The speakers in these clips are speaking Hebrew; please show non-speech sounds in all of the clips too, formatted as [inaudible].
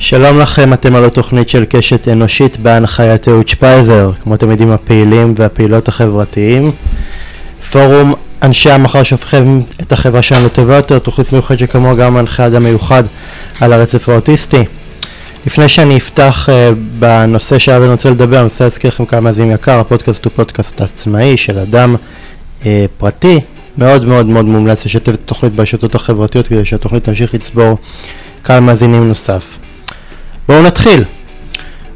שלום לכם, אתם על התוכנית של קשת אנושית בהנחיית אהוד שפייזר, כמו תמיד עם הפעילים והפעילות החברתיים. פורום אנשי המחר שהופכים את החברה שלנו לטובה יותר, תוכנית מיוחדת שכמוה גם מנחה אדם מיוחד על הרצף האוטיסטי. לפני שאני אפתח uh, בנושא שעליו אני רוצה לדבר, אני רוצה להזכיר לכם כמה מאזינים יקר, הפודקאסט הוא פודקאסט עצמאי של אדם uh, פרטי, מאוד מאוד מאוד מומלץ לשתף את התוכנית ברשתות החברתיות כדי שהתוכנית תמשיך לצבור קהל מאזינים נוסף. בואו נתחיל.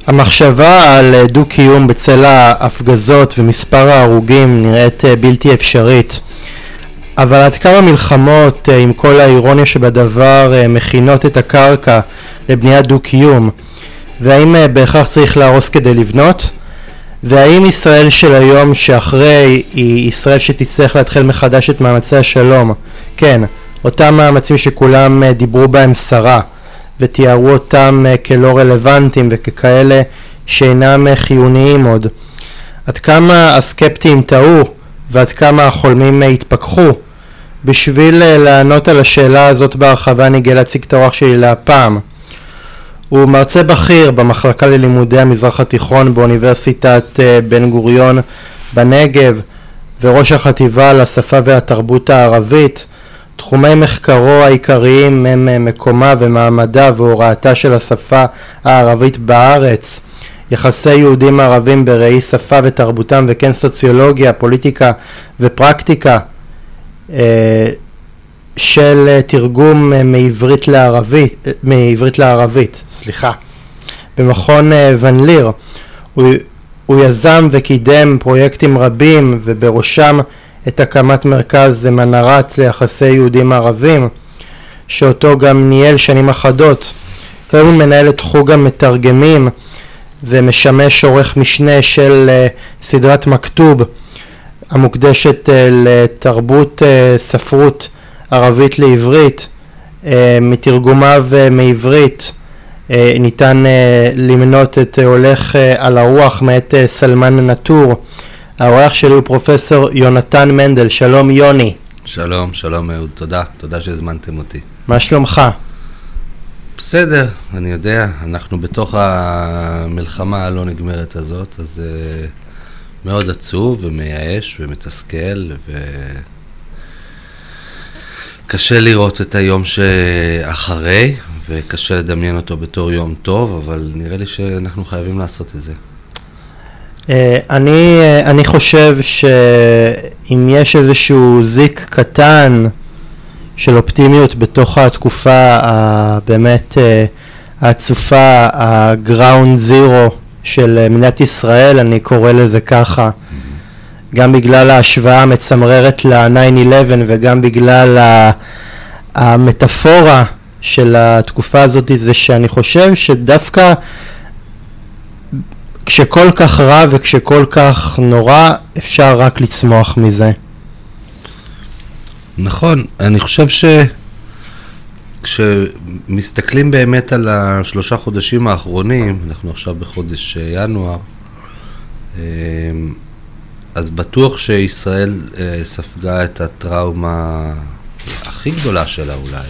המחשבה על אה, דו-קיום בצל ההפגזות ומספר ההרוגים נראית אה, בלתי אפשרית. אבל עד כמה מלחמות, אה, עם כל האירוניה שבדבר, מכינות את הקרקע לבניית דו-קיום? והאם בהכרח צריך להרוס כדי לבנות? והאם ישראל של היום שאחרי היא ישראל שתצטרך להתחיל מחדש את מאמצי השלום? כן, אותם מאמצים שכולם דיברו בהם סרה. ותיארו אותם אה, כלא רלוונטיים וככאלה שאינם אה, חיוניים עוד. עד כמה הסקפטיים טעו ועד כמה החולמים אה, התפכחו. בשביל לענות על השאלה הזאת בהרחבה אני גאה להציג את האורח שלי להפעם. הוא מרצה בכיר במחלקה ללימודי המזרח התיכון באוניברסיטת בן גוריון בנגב וראש החטיבה לשפה והתרבות הערבית תחומי מחקרו העיקריים הם אה, מקומה ומעמדה והוראתה של השפה הערבית בארץ, יחסי יהודים ערבים בראי שפה ותרבותם וכן סוציולוגיה, פוליטיקה ופרקטיקה אה, של אה, תרגום מעברית לערבית, מעברית לערבית, סליחה, במכון ון ליר. הוא, הוא יזם וקידם פרויקטים רבים ובראשם את הקמת מרכז מנרת ליחסי יהודים ערבים שאותו גם ניהל שנים אחדות. כיום הוא מנהל את חוג המתרגמים ומשמש עורך משנה של uh, סדרת מכתוב המוקדשת uh, לתרבות uh, ספרות ערבית לעברית uh, מתרגומיו uh, מעברית uh, ניתן uh, למנות את uh, הולך uh, על הרוח מאת uh, סלמן נטור האורח שלי הוא פרופסור יונתן מנדל, שלום יוני. שלום, שלום אהוד, תודה, תודה שהזמנתם אותי. מה שלומך? בסדר, אני יודע, אנחנו בתוך המלחמה הלא נגמרת הזאת, אז uh, מאוד עצוב ומייאש ומתסכל וקשה לראות את היום שאחרי, וקשה לדמיין אותו בתור יום טוב, אבל נראה לי שאנחנו חייבים לעשות את זה. אה, אני, אה, אני חושב שאם יש איזשהו זיק קטן של אופטימיות בתוך התקופה הבאמת אה, העצופה, ה-ground zero של מדינת ישראל, אני קורא לזה ככה, גם בגלל ההשוואה המצמררת ל-9-11 וגם בגלל המטאפורה של התקופה הזאת, זה שאני חושב שדווקא כשכל כך רע וכשכל כך נורא, אפשר רק לצמוח מזה. נכון, אני חושב ש... כשמסתכלים באמת על השלושה חודשים האחרונים, אנחנו עכשיו בחודש ינואר, אמ, אז בטוח שישראל אה, ספגה את הטראומה הכי גדולה שלה אולי.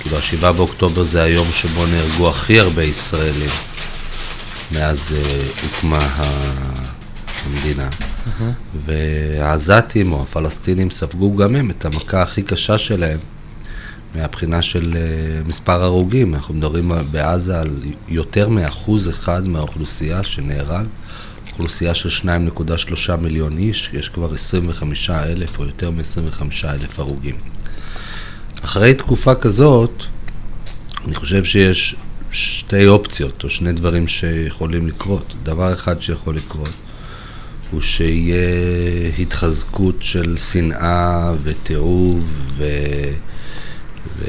כאילו, השבעה באוקטובר זה היום שבו נהרגו הכי הרבה ישראלים. מאז uh, הוקמה המדינה. והעזתים או הפלסטינים ספגו גם הם את המכה הכי קשה שלהם מהבחינה של uh, מספר הרוגים. אנחנו מדברים בעזה על יותר מאחוז אחד מהאוכלוסייה שנהרג. אוכלוסייה של 2.3 מיליון איש, יש כבר 25 אלף או יותר מ-25 אלף הרוגים. אחרי תקופה כזאת, אני חושב שיש שתי אופציות, או שני דברים שיכולים לקרות. דבר אחד שיכול לקרות הוא שיהיה התחזקות של שנאה ותיעוב ו... ו...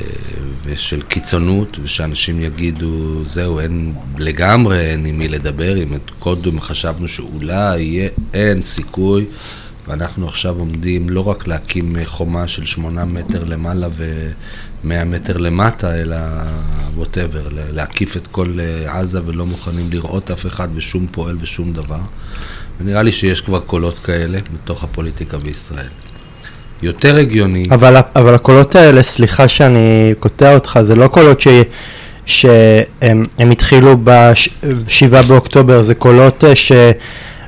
ושל קיצונות, ושאנשים יגידו, זהו, אין לגמרי, אין עם מי לדבר, אם קודם חשבנו שאולי יהיה, אין סיכוי, ואנחנו עכשיו עומדים לא רק להקים חומה של שמונה מטר למעלה ומאה מטר למטה, אלא ווטאבר, להקיף את כל אה, עזה ולא מוכנים לראות אף אחד ושום פועל ושום דבר. ונראה לי שיש כבר קולות כאלה בתוך הפוליטיקה בישראל. יותר הגיוני. אבל, אבל הקולות האלה, סליחה שאני קוטע אותך, זה לא קולות ש... שהם התחילו ב-7 באוקטובר, זה קולות אה,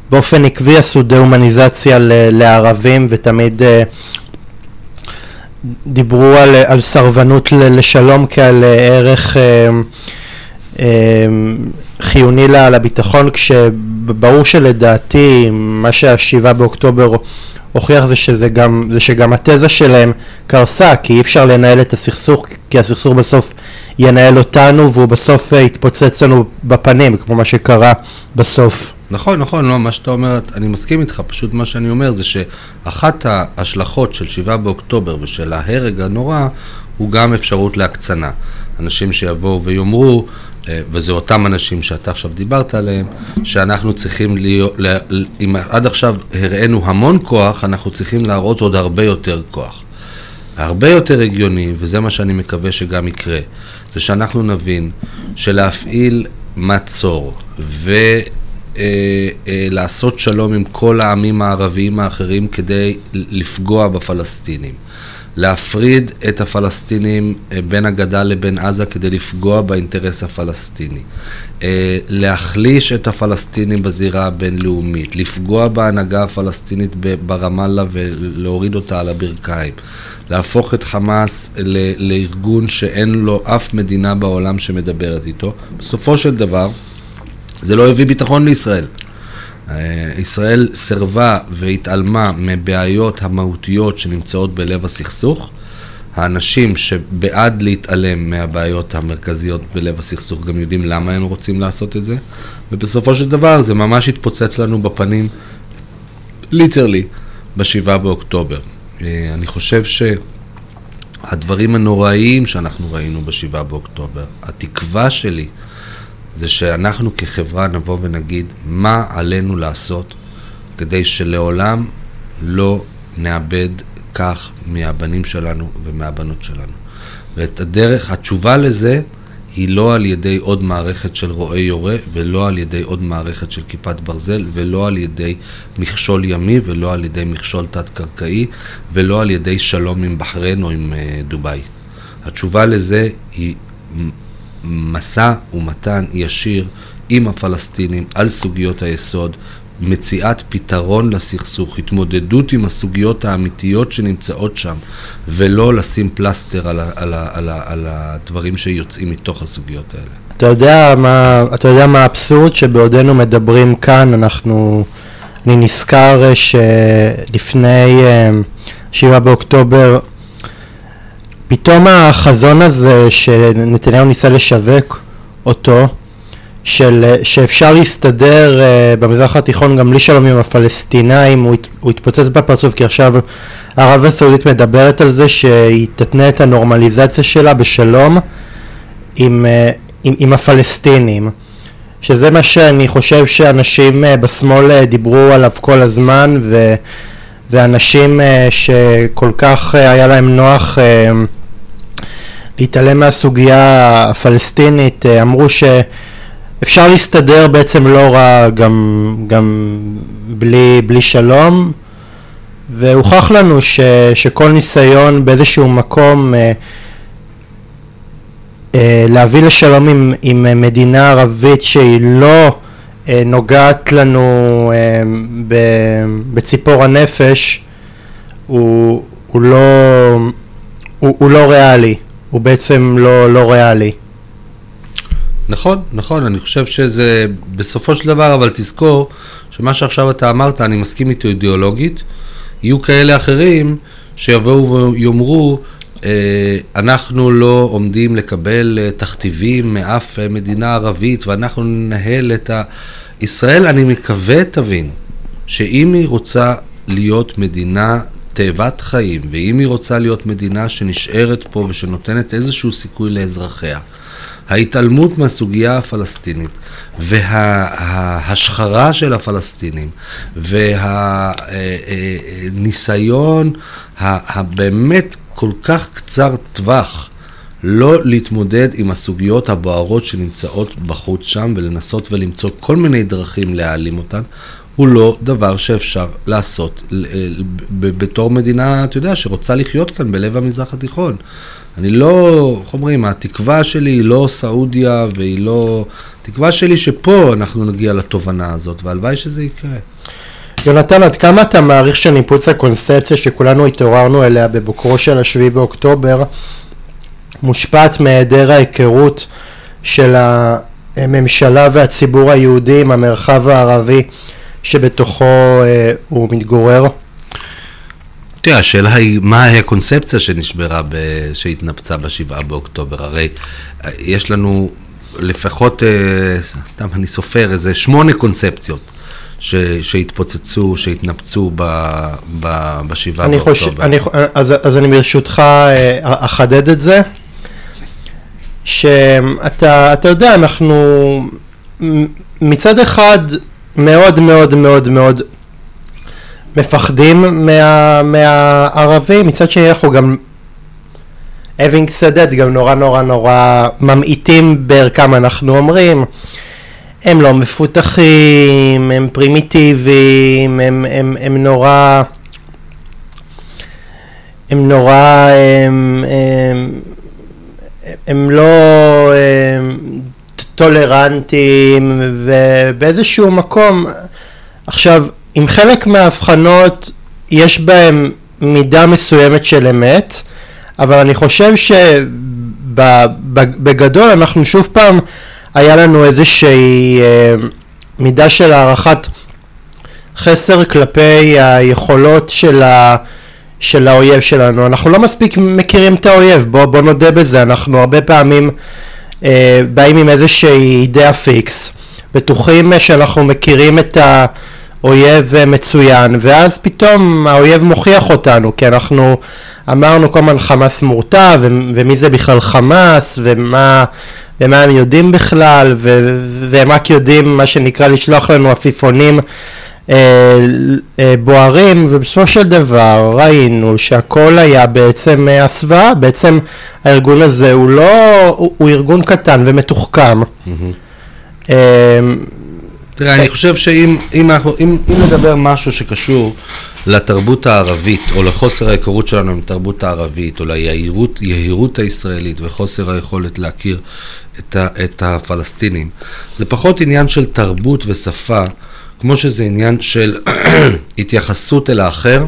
שבאופן עקבי עשו דה-הומניזציה לערבים ותמיד אה, דיברו על, על סרבנות לשלום כעל ערך חיוני לביטחון, כשברור שלדעתי מה שהשבעה באוקטובר הוכיח זה, שזה גם, זה שגם התזה שלהם קרסה, כי אי אפשר לנהל את הסכסוך, כי הסכסוך בסוף ינהל אותנו והוא בסוף אה, יתפוצץ לנו בפנים, כמו מה שקרה בסוף. נכון, נכון, לא, מה שאתה אומר, אני מסכים איתך, פשוט מה שאני אומר זה שאחת ההשלכות של 7 באוקטובר ושל ההרג הנורא הוא גם אפשרות להקצנה. אנשים שיבואו ויאמרו, אה, וזה אותם אנשים שאתה עכשיו דיברת עליהם, שאנחנו צריכים להיות, אם עד עכשיו הראינו המון כוח, אנחנו צריכים להראות עוד הרבה יותר כוח. הרבה יותר הגיוני, וזה מה שאני מקווה שגם יקרה, זה שאנחנו נבין שלהפעיל מצור ולעשות אה, אה, שלום עם כל העמים הערביים האחרים כדי לפגוע בפלסטינים. להפריד את הפלסטינים אה, בין הגדה לבין עזה כדי לפגוע באינטרס הפלסטיני, אה, להחליש את הפלסטינים בזירה הבינלאומית, לפגוע בהנהגה הפלסטינית ברמאללה ולהוריד אותה על הברכיים, להפוך את חמאס לארגון שאין לו אף מדינה בעולם שמדברת איתו, בסופו של דבר זה לא הביא ביטחון לישראל. אה, ישראל סירבה והתעלמה מבעיות המהותיות שנמצאות בלב הסכסוך. האנשים שבעד להתעלם מהבעיות המרכזיות בלב הסכסוך גם יודעים למה הם רוצים לעשות את זה, ובסופו של דבר זה ממש התפוצץ לנו בפנים, ליטרלי, בשבעה באוקטובר. אה, אני חושב שהדברים הנוראיים שאנחנו ראינו בשבעה באוקטובר, התקווה שלי זה שאנחנו כחברה נבוא ונגיד מה עלינו לעשות כדי שלעולם לא נאבד כך מהבנים שלנו ומהבנות שלנו. ואת הדרך, התשובה לזה היא לא על ידי עוד מערכת של רועי יורה ולא על ידי עוד מערכת של כיפת ברזל ולא על ידי מכשול ימי ולא על ידי מכשול תת-קרקעי ולא על ידי שלום עם בחריין או עם uh, דובאי. התשובה לזה היא משא ומתן ישיר עם הפלסטינים על סוגיות היסוד, מציאת פתרון לסכסוך, התמודדות עם הסוגיות האמיתיות שנמצאות שם, ולא לשים פלסטר על, על, על, ה, על הדברים שיוצאים מתוך הסוגיות האלה. אתה יודע מה, אתה יודע מה האבסורד שבעודנו מדברים כאן, אנחנו, אני נזכר שלפני 7 אה, באוקטובר פתאום החזון הזה שנתניהו ניסה לשווק אותו, של, שאפשר להסתדר uh, במזרח התיכון גם בלי שלום עם הפלסטינאים, הוא, הוא התפוצץ בפרצוף כי עכשיו ערב הסעודית מדברת על זה שהיא תתנה את הנורמליזציה שלה בשלום עם, uh, עם, עם הפלסטינים. שזה מה שאני חושב שאנשים uh, בשמאל uh, דיברו עליו כל הזמן ו, ואנשים uh, שכל כך uh, היה להם נוח uh, להתעלם מהסוגיה הפלסטינית, אה, אמרו שאפשר להסתדר בעצם לא רע גם, גם בלי, בלי שלום, והוכח לנו ש, שכל ניסיון באיזשהו מקום אה, אה, להביא לשלום עם, עם מדינה ערבית שהיא לא אה, נוגעת לנו אה, ב, בציפור הנפש, הוא, הוא, לא, הוא, הוא לא ריאלי. הוא בעצם לא, לא ריאלי. נכון, נכון, אני חושב שזה בסופו של דבר, אבל תזכור שמה שעכשיו אתה אמרת, אני מסכים איתו אידיאולוגית, יהיו כאלה אחרים שיבואו ויאמרו, אה, אנחנו לא עומדים לקבל אה, תכתיבים מאף אה, מדינה ערבית ואנחנו ננהל את ה... ישראל, אני מקווה, תבין, שאם היא רוצה להיות מדינה תאבת חיים, ואם היא רוצה להיות מדינה שנשארת פה ושנותנת איזשהו סיכוי לאזרחיה, ההתעלמות מהסוגיה הפלסטינית וההשחרה של הפלסטינים והניסיון הבאמת כל כך קצר טווח לא להתמודד עם הסוגיות הבוערות שנמצאות בחוץ שם ולנסות ולמצוא כל מיני דרכים להעלים אותן, הוא לא דבר שאפשר לעשות בתור מדינה, אתה יודע, שרוצה לחיות כאן בלב המזרח התיכון. אני לא, איך אומרים, התקווה שלי היא לא סעודיה והיא לא... התקווה שלי שפה אנחנו נגיע לתובנה הזאת, והלוואי שזה יקרה. יונתן, עד כמה אתה מעריך שניפוץ הקונספציה שכולנו התעוררנו אליה בבוקרו של השביעי באוקטובר מושפעת מהיעדר ההיכרות של הממשלה והציבור היהודי עם המרחב הערבי שבתוכו אה, הוא מתגורר? תראה, השאלה היא, מהי הקונספציה שנשברה, ב... שהתנפצה בשבעה באוקטובר? הרי אה, יש לנו לפחות, אה, סתם אני סופר, איזה שמונה קונספציות. ש, שהתפוצצו, שהתנפצו ב, ב, בשבעה באוקטובר. חושב, אני, אז, אז אני ברשותך אחדד את זה, שאתה אתה יודע, אנחנו מצד אחד מאוד מאוד מאוד מאוד מפחדים מה, מהערבים, מצד שני אנחנו גם having said that גם נורא נורא נורא ממעיטים בערכם אנחנו אומרים. הם לא מפותחים, הם פרימיטיביים, הם, הם, הם נורא הם נורא הם, הם, הם לא הם, טולרנטיים ובאיזשהו מקום עכשיו עם חלק מההבחנות יש בהם מידה מסוימת של אמת אבל אני חושב שבגדול אנחנו שוב פעם היה לנו איזושהי אה, מידה של הערכת חסר כלפי היכולות של, ה, של האויב שלנו. אנחנו לא מספיק מכירים את האויב, בוא, בוא נודה בזה, אנחנו הרבה פעמים באים עם איזושהי אידאה פיקס, בטוחים שאנחנו מכירים את האויב מצוין, ואז פתאום האויב מוכיח אותנו, כי אנחנו אמרנו כל הזמן חמאס מורתע, ומי זה בכלל חמאס, ומה... ומה הם יודעים בכלל, והם רק יודעים מה שנקרא לשלוח לנו עפיפונים אה, אה, בוערים, ובסופו של דבר ראינו שהכל היה בעצם אה, הסוואה, בעצם הארגון הזה הוא לא, הוא, הוא ארגון קטן ומתוחכם. אה, תראה, אני חושב שאם אם, אם, אם נדבר משהו שקשור לתרבות הערבית, או לחוסר ההיכרות שלנו עם התרבות הערבית, או ליהירות הישראלית וחוסר היכולת להכיר את, ה, את הפלסטינים, זה פחות עניין של תרבות ושפה, כמו שזה עניין של [clears throat] התייחסות אל האחר,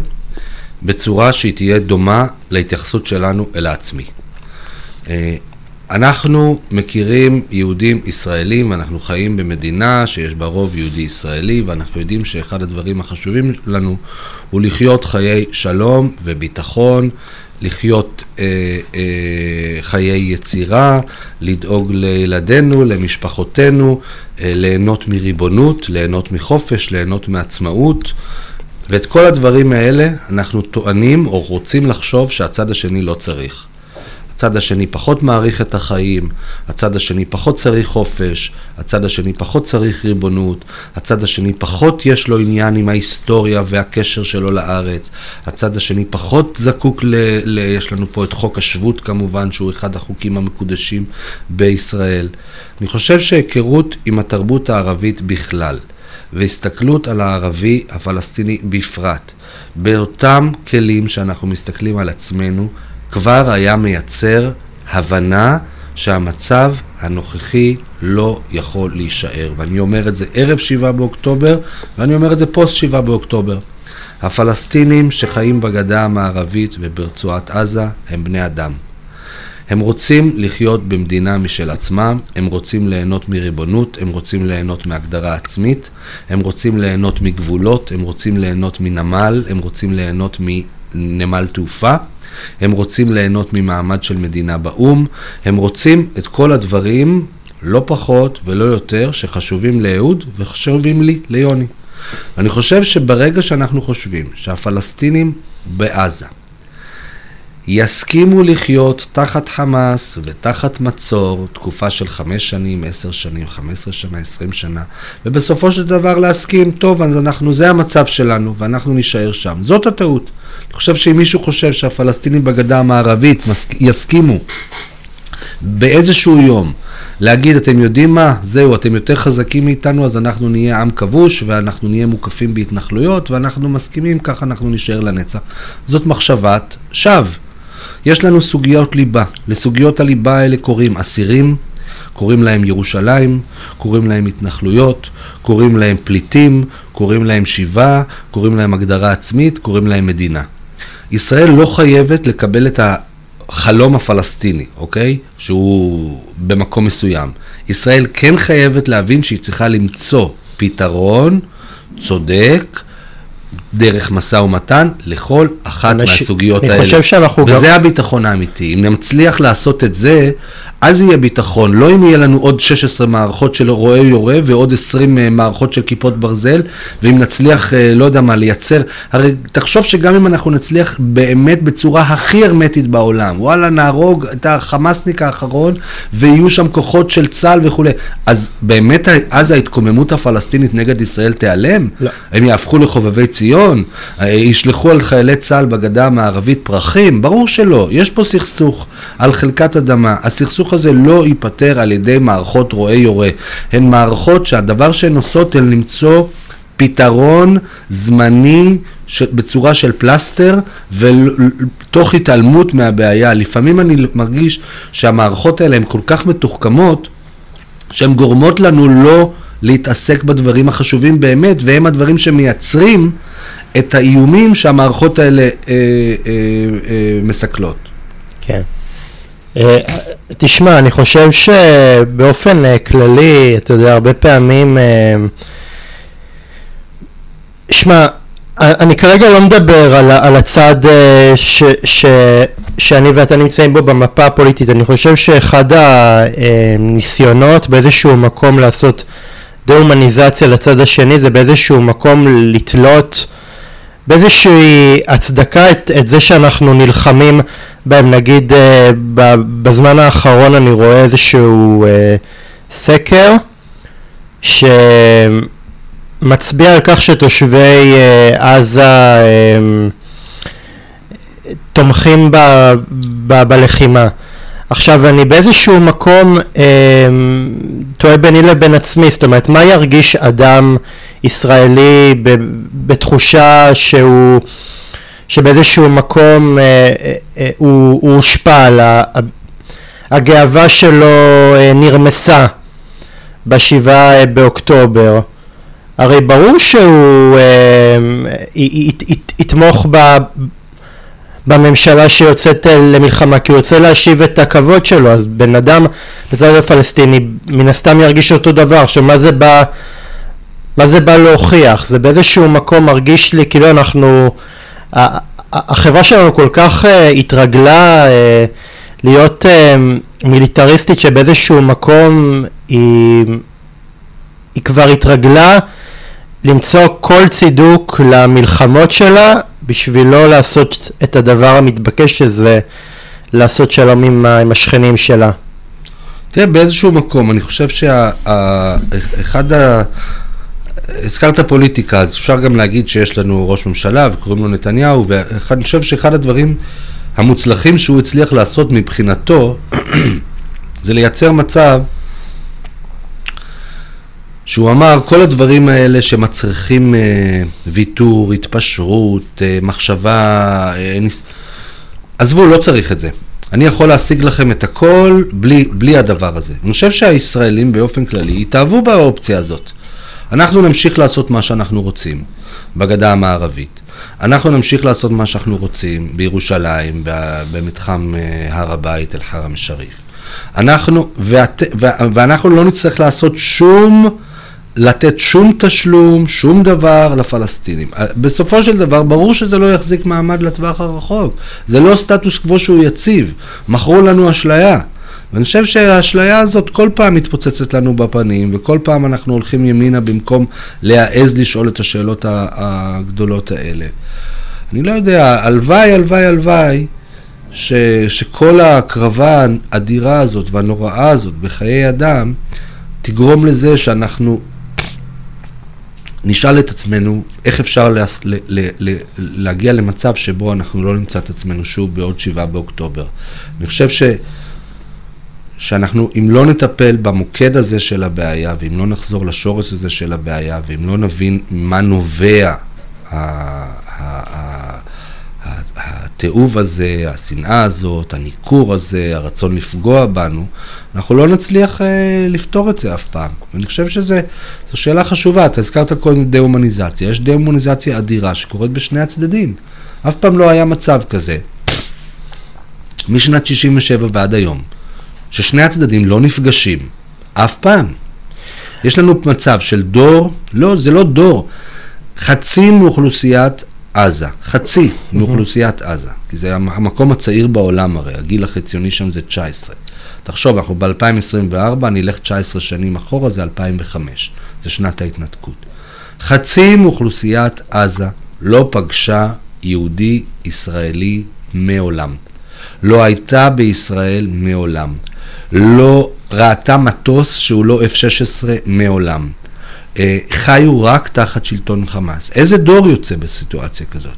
בצורה שהיא תהיה דומה להתייחסות שלנו אל העצמי. אה, אנחנו מכירים יהודים ישראלים, אנחנו חיים במדינה שיש בה רוב יהודי ישראלי, ואנחנו יודעים שאחד הדברים החשובים לנו הוא לחיות חיי שלום וביטחון, לחיות אה, אה, חיי יצירה, לדאוג לילדינו, למשפחותינו, אה, ליהנות מריבונות, ליהנות מחופש, ליהנות מעצמאות. ואת כל הדברים האלה אנחנו טוענים או רוצים לחשוב שהצד השני לא צריך. הצד השני פחות מעריך את החיים, הצד השני פחות צריך חופש, הצד השני פחות צריך ריבונות, הצד השני פחות יש לו עניין עם ההיסטוריה והקשר שלו לארץ, הצד השני פחות זקוק ל... ל יש לנו פה את חוק השבות כמובן, שהוא אחד החוקים המקודשים בישראל. אני חושב שהיכרות עם התרבות הערבית בכלל, והסתכלות על הערבי הפלסטיני בפרט, באותם כלים שאנחנו מסתכלים על עצמנו, כבר היה מייצר הבנה שהמצב הנוכחי לא יכול להישאר. ואני אומר את זה ערב שבעה באוקטובר, ואני אומר את זה פוסט שבעה באוקטובר. הפלסטינים שחיים בגדה המערבית וברצועת עזה הם בני אדם. הם רוצים לחיות במדינה משל עצמם, הם רוצים ליהנות מריבונות, הם רוצים ליהנות מהגדרה עצמית, הם רוצים ליהנות מגבולות, הם רוצים ליהנות מנמל, הם רוצים ליהנות מנמל תעופה. הם רוצים ליהנות ממעמד של מדינה באו"ם, הם רוצים את כל הדברים, לא פחות ולא יותר, שחשובים לאהוד וחשובים לי, ליוני. אני חושב שברגע שאנחנו חושבים שהפלסטינים בעזה יסכימו לחיות תחת חמאס ותחת מצור תקופה של חמש שנים, עשר שנים, חמש עשרה שנה, עשרים שנה, ובסופו של דבר להסכים, טוב, אז אנחנו, זה המצב שלנו ואנחנו נישאר שם. זאת הטעות. אני חושב שאם מישהו חושב שהפלסטינים בגדה המערבית יסכימו באיזשהו יום להגיד, אתם יודעים מה, זהו, אתם יותר חזקים מאיתנו, אז אנחנו נהיה עם כבוש, ואנחנו נהיה מוקפים בהתנחלויות, ואנחנו מסכימים, ככה אנחנו נשאר לנצח. זאת מחשבת שווא. יש לנו סוגיות ליבה. לסוגיות הליבה האלה קוראים אסירים, קוראים להם ירושלים, קוראים להם התנחלויות, קוראים להם פליטים, קוראים להם שיבה, קוראים להם הגדרה עצמית, קוראים להם מדינה. ישראל לא חייבת לקבל את החלום הפלסטיני, אוקיי? שהוא במקום מסוים. ישראל כן חייבת להבין שהיא צריכה למצוא פתרון צודק, דרך משא ומתן לכל אחת אני ש- מהסוגיות אני האלה. חושב שאנחנו גם- וזה הביטחון האמיתי. אם נצליח לעשות את זה, אז יהיה ביטחון. לא אם יהיה לנו עוד 16 מערכות של רועה יורה ועוד 20 אה, מערכות של כיפות ברזל, ואם נצליח, אה, לא יודע מה, לייצר... הרי תחשוב שגם אם אנחנו נצליח באמת בצורה הכי הרמטית בעולם, וואלה, נהרוג את החמאסניק האחרון, ויהיו שם כוחות של צה"ל וכולי, אז באמת אז ההתקוממות הפלסטינית נגד ישראל תיעלם? לא. הם יהפכו לחובבי ציון? אה, ישלחו על חיילי צה"ל בגדה המערבית פרחים? ברור שלא. יש פה סכסוך על חלקת אדמה. הסכסוך הזה לא ייפתר על ידי מערכות רועי יורה. הן מערכות שהדבר שהן עושות הן למצוא פתרון זמני ש... בצורה של פלסטר ותוך התעלמות מהבעיה. לפעמים אני מרגיש שהמערכות האלה הן כל כך מתוחכמות שהן גורמות לנו לא להתעסק בדברים החשובים באמת, והם הדברים שמייצרים את האיומים שהמערכות האלה אה, אה, אה, מסכלות. כן. אה, תשמע, אני חושב שבאופן אה, כללי, אתה יודע, הרבה פעמים... אה, שמע, אני כרגע לא מדבר על, על הצד ש, ש, שאני ואתה נמצאים בו במפה הפוליטית, אני חושב שאחד הניסיונות באיזשהו מקום לעשות דה-הומניזציה לצד השני זה באיזשהו מקום לתלות באיזושהי הצדקה את, את זה שאנחנו נלחמים בהם, נגיד אה, בזמן האחרון אני רואה איזשהו אה, סקר שמצביע על כך שתושבי אה, עזה אה, תומכים ב, ב, בלחימה. עכשיו אני באיזשהו מקום אה, תוהה ביני לבין עצמי, זאת אומרת מה ירגיש אדם ישראלי ב, בתחושה שהוא, שבאיזשהו מקום אה, אה, אה, הוא, הושפע, ה- הגאווה שלו אה, נרמסה בשבעה אה, באוקטובר. הרי ברור שהוא אה, י- י- י- יתמוך ב... בממשלה שיוצאת אה, למלחמה כי הוא רוצה להשיב את הכבוד שלו אז בן אדם בצד הפלסטיני מן הסתם ירגיש אותו דבר. עכשיו מה זה בא מה זה בא להוכיח? זה באיזשהו מקום מרגיש לי כאילו אנחנו החברה שלנו כל כך uh, התרגלה uh, להיות מיליטריסטית שבאיזשהו מקום היא, היא כבר התרגלה למצוא כל צידוק למלחמות שלה בשביל לא לעשות את הדבר המתבקש שזה לעשות שלום עם, עם השכנים שלה. תראה, באיזשהו מקום, אני חושב שאחד ה... הזכרת פוליטיקה, אז אפשר גם להגיד שיש לנו ראש ממשלה וקוראים לו נתניהו, ואני חושב שאחד הדברים המוצלחים שהוא הצליח לעשות מבחינתו, [clears throat] זה לייצר מצב שהוא אמר, כל הדברים האלה שמצריכים אה, ויתור, התפשרות, אה, מחשבה, אה, ניס... עזבו, לא צריך את זה. אני יכול להשיג לכם את הכל בלי, בלי הדבר הזה. אני חושב שהישראלים באופן כללי התאהבו באופציה הזאת. אנחנו נמשיך לעשות מה שאנחנו רוצים בגדה המערבית. אנחנו נמשיך לעשות מה שאנחנו רוצים בירושלים, במתחם אה, הר הבית, אל-חרם א-שריף. אנחנו, ואת, ואנחנו לא נצטרך לעשות שום, לתת שום תשלום, שום דבר לפלסטינים. בסופו של דבר, ברור שזה לא יחזיק מעמד לטווח הרחוק. זה לא סטטוס קוו שהוא יציב. מכרו לנו אשליה. ואני חושב שהאשליה הזאת כל פעם מתפוצצת לנו בפנים, וכל פעם אנחנו הולכים ימינה במקום להעז לשאול את השאלות הגדולות האלה. אני לא יודע, הלוואי, הלוואי, הלוואי, ש, שכל ההקרבה האדירה הזאת והנוראה הזאת בחיי אדם, תגרום לזה שאנחנו נשאל את עצמנו איך אפשר לה, ל, ל, ל, להגיע למצב שבו אנחנו לא נמצא את עצמנו שוב בעוד שבעה באוקטובר. אני חושב ש... שאנחנו, אם לא נטפל במוקד הזה של הבעיה, ואם לא נחזור לשורש הזה של הבעיה, ואם לא נבין מה נובע ה- ה- ה- התיעוב הזה, השנאה הזאת, הניכור הזה, הרצון לפגוע בנו, אנחנו לא נצליח אה, לפתור את זה אף פעם. אני חושב שזו שאלה חשובה, אתה הזכרת קודם דה-הומניזציה, יש דה-הומניזציה אדירה שקורית בשני הצדדים. אף פעם לא היה מצב כזה, משנת 67' ועד היום, ששני הצדדים לא נפגשים, אף פעם. יש לנו מצב של דור, לא, זה לא דור, חצי מאוכלוסיית עזה, חצי מאוכלוסיית עזה, כי זה המקום הצעיר בעולם הרי, הגיל החציוני שם זה 19. תחשוב, אנחנו ב-2024, אני אלך 19 שנים אחורה, זה 2005, זה שנת ההתנתקות. חצי מאוכלוסיית עזה לא פגשה יהודי ישראלי מעולם. לא הייתה בישראל מעולם. לא ראתה מטוס שהוא לא F-16 מעולם. אה, חיו רק תחת שלטון חמאס. איזה דור יוצא בסיטואציה כזאת?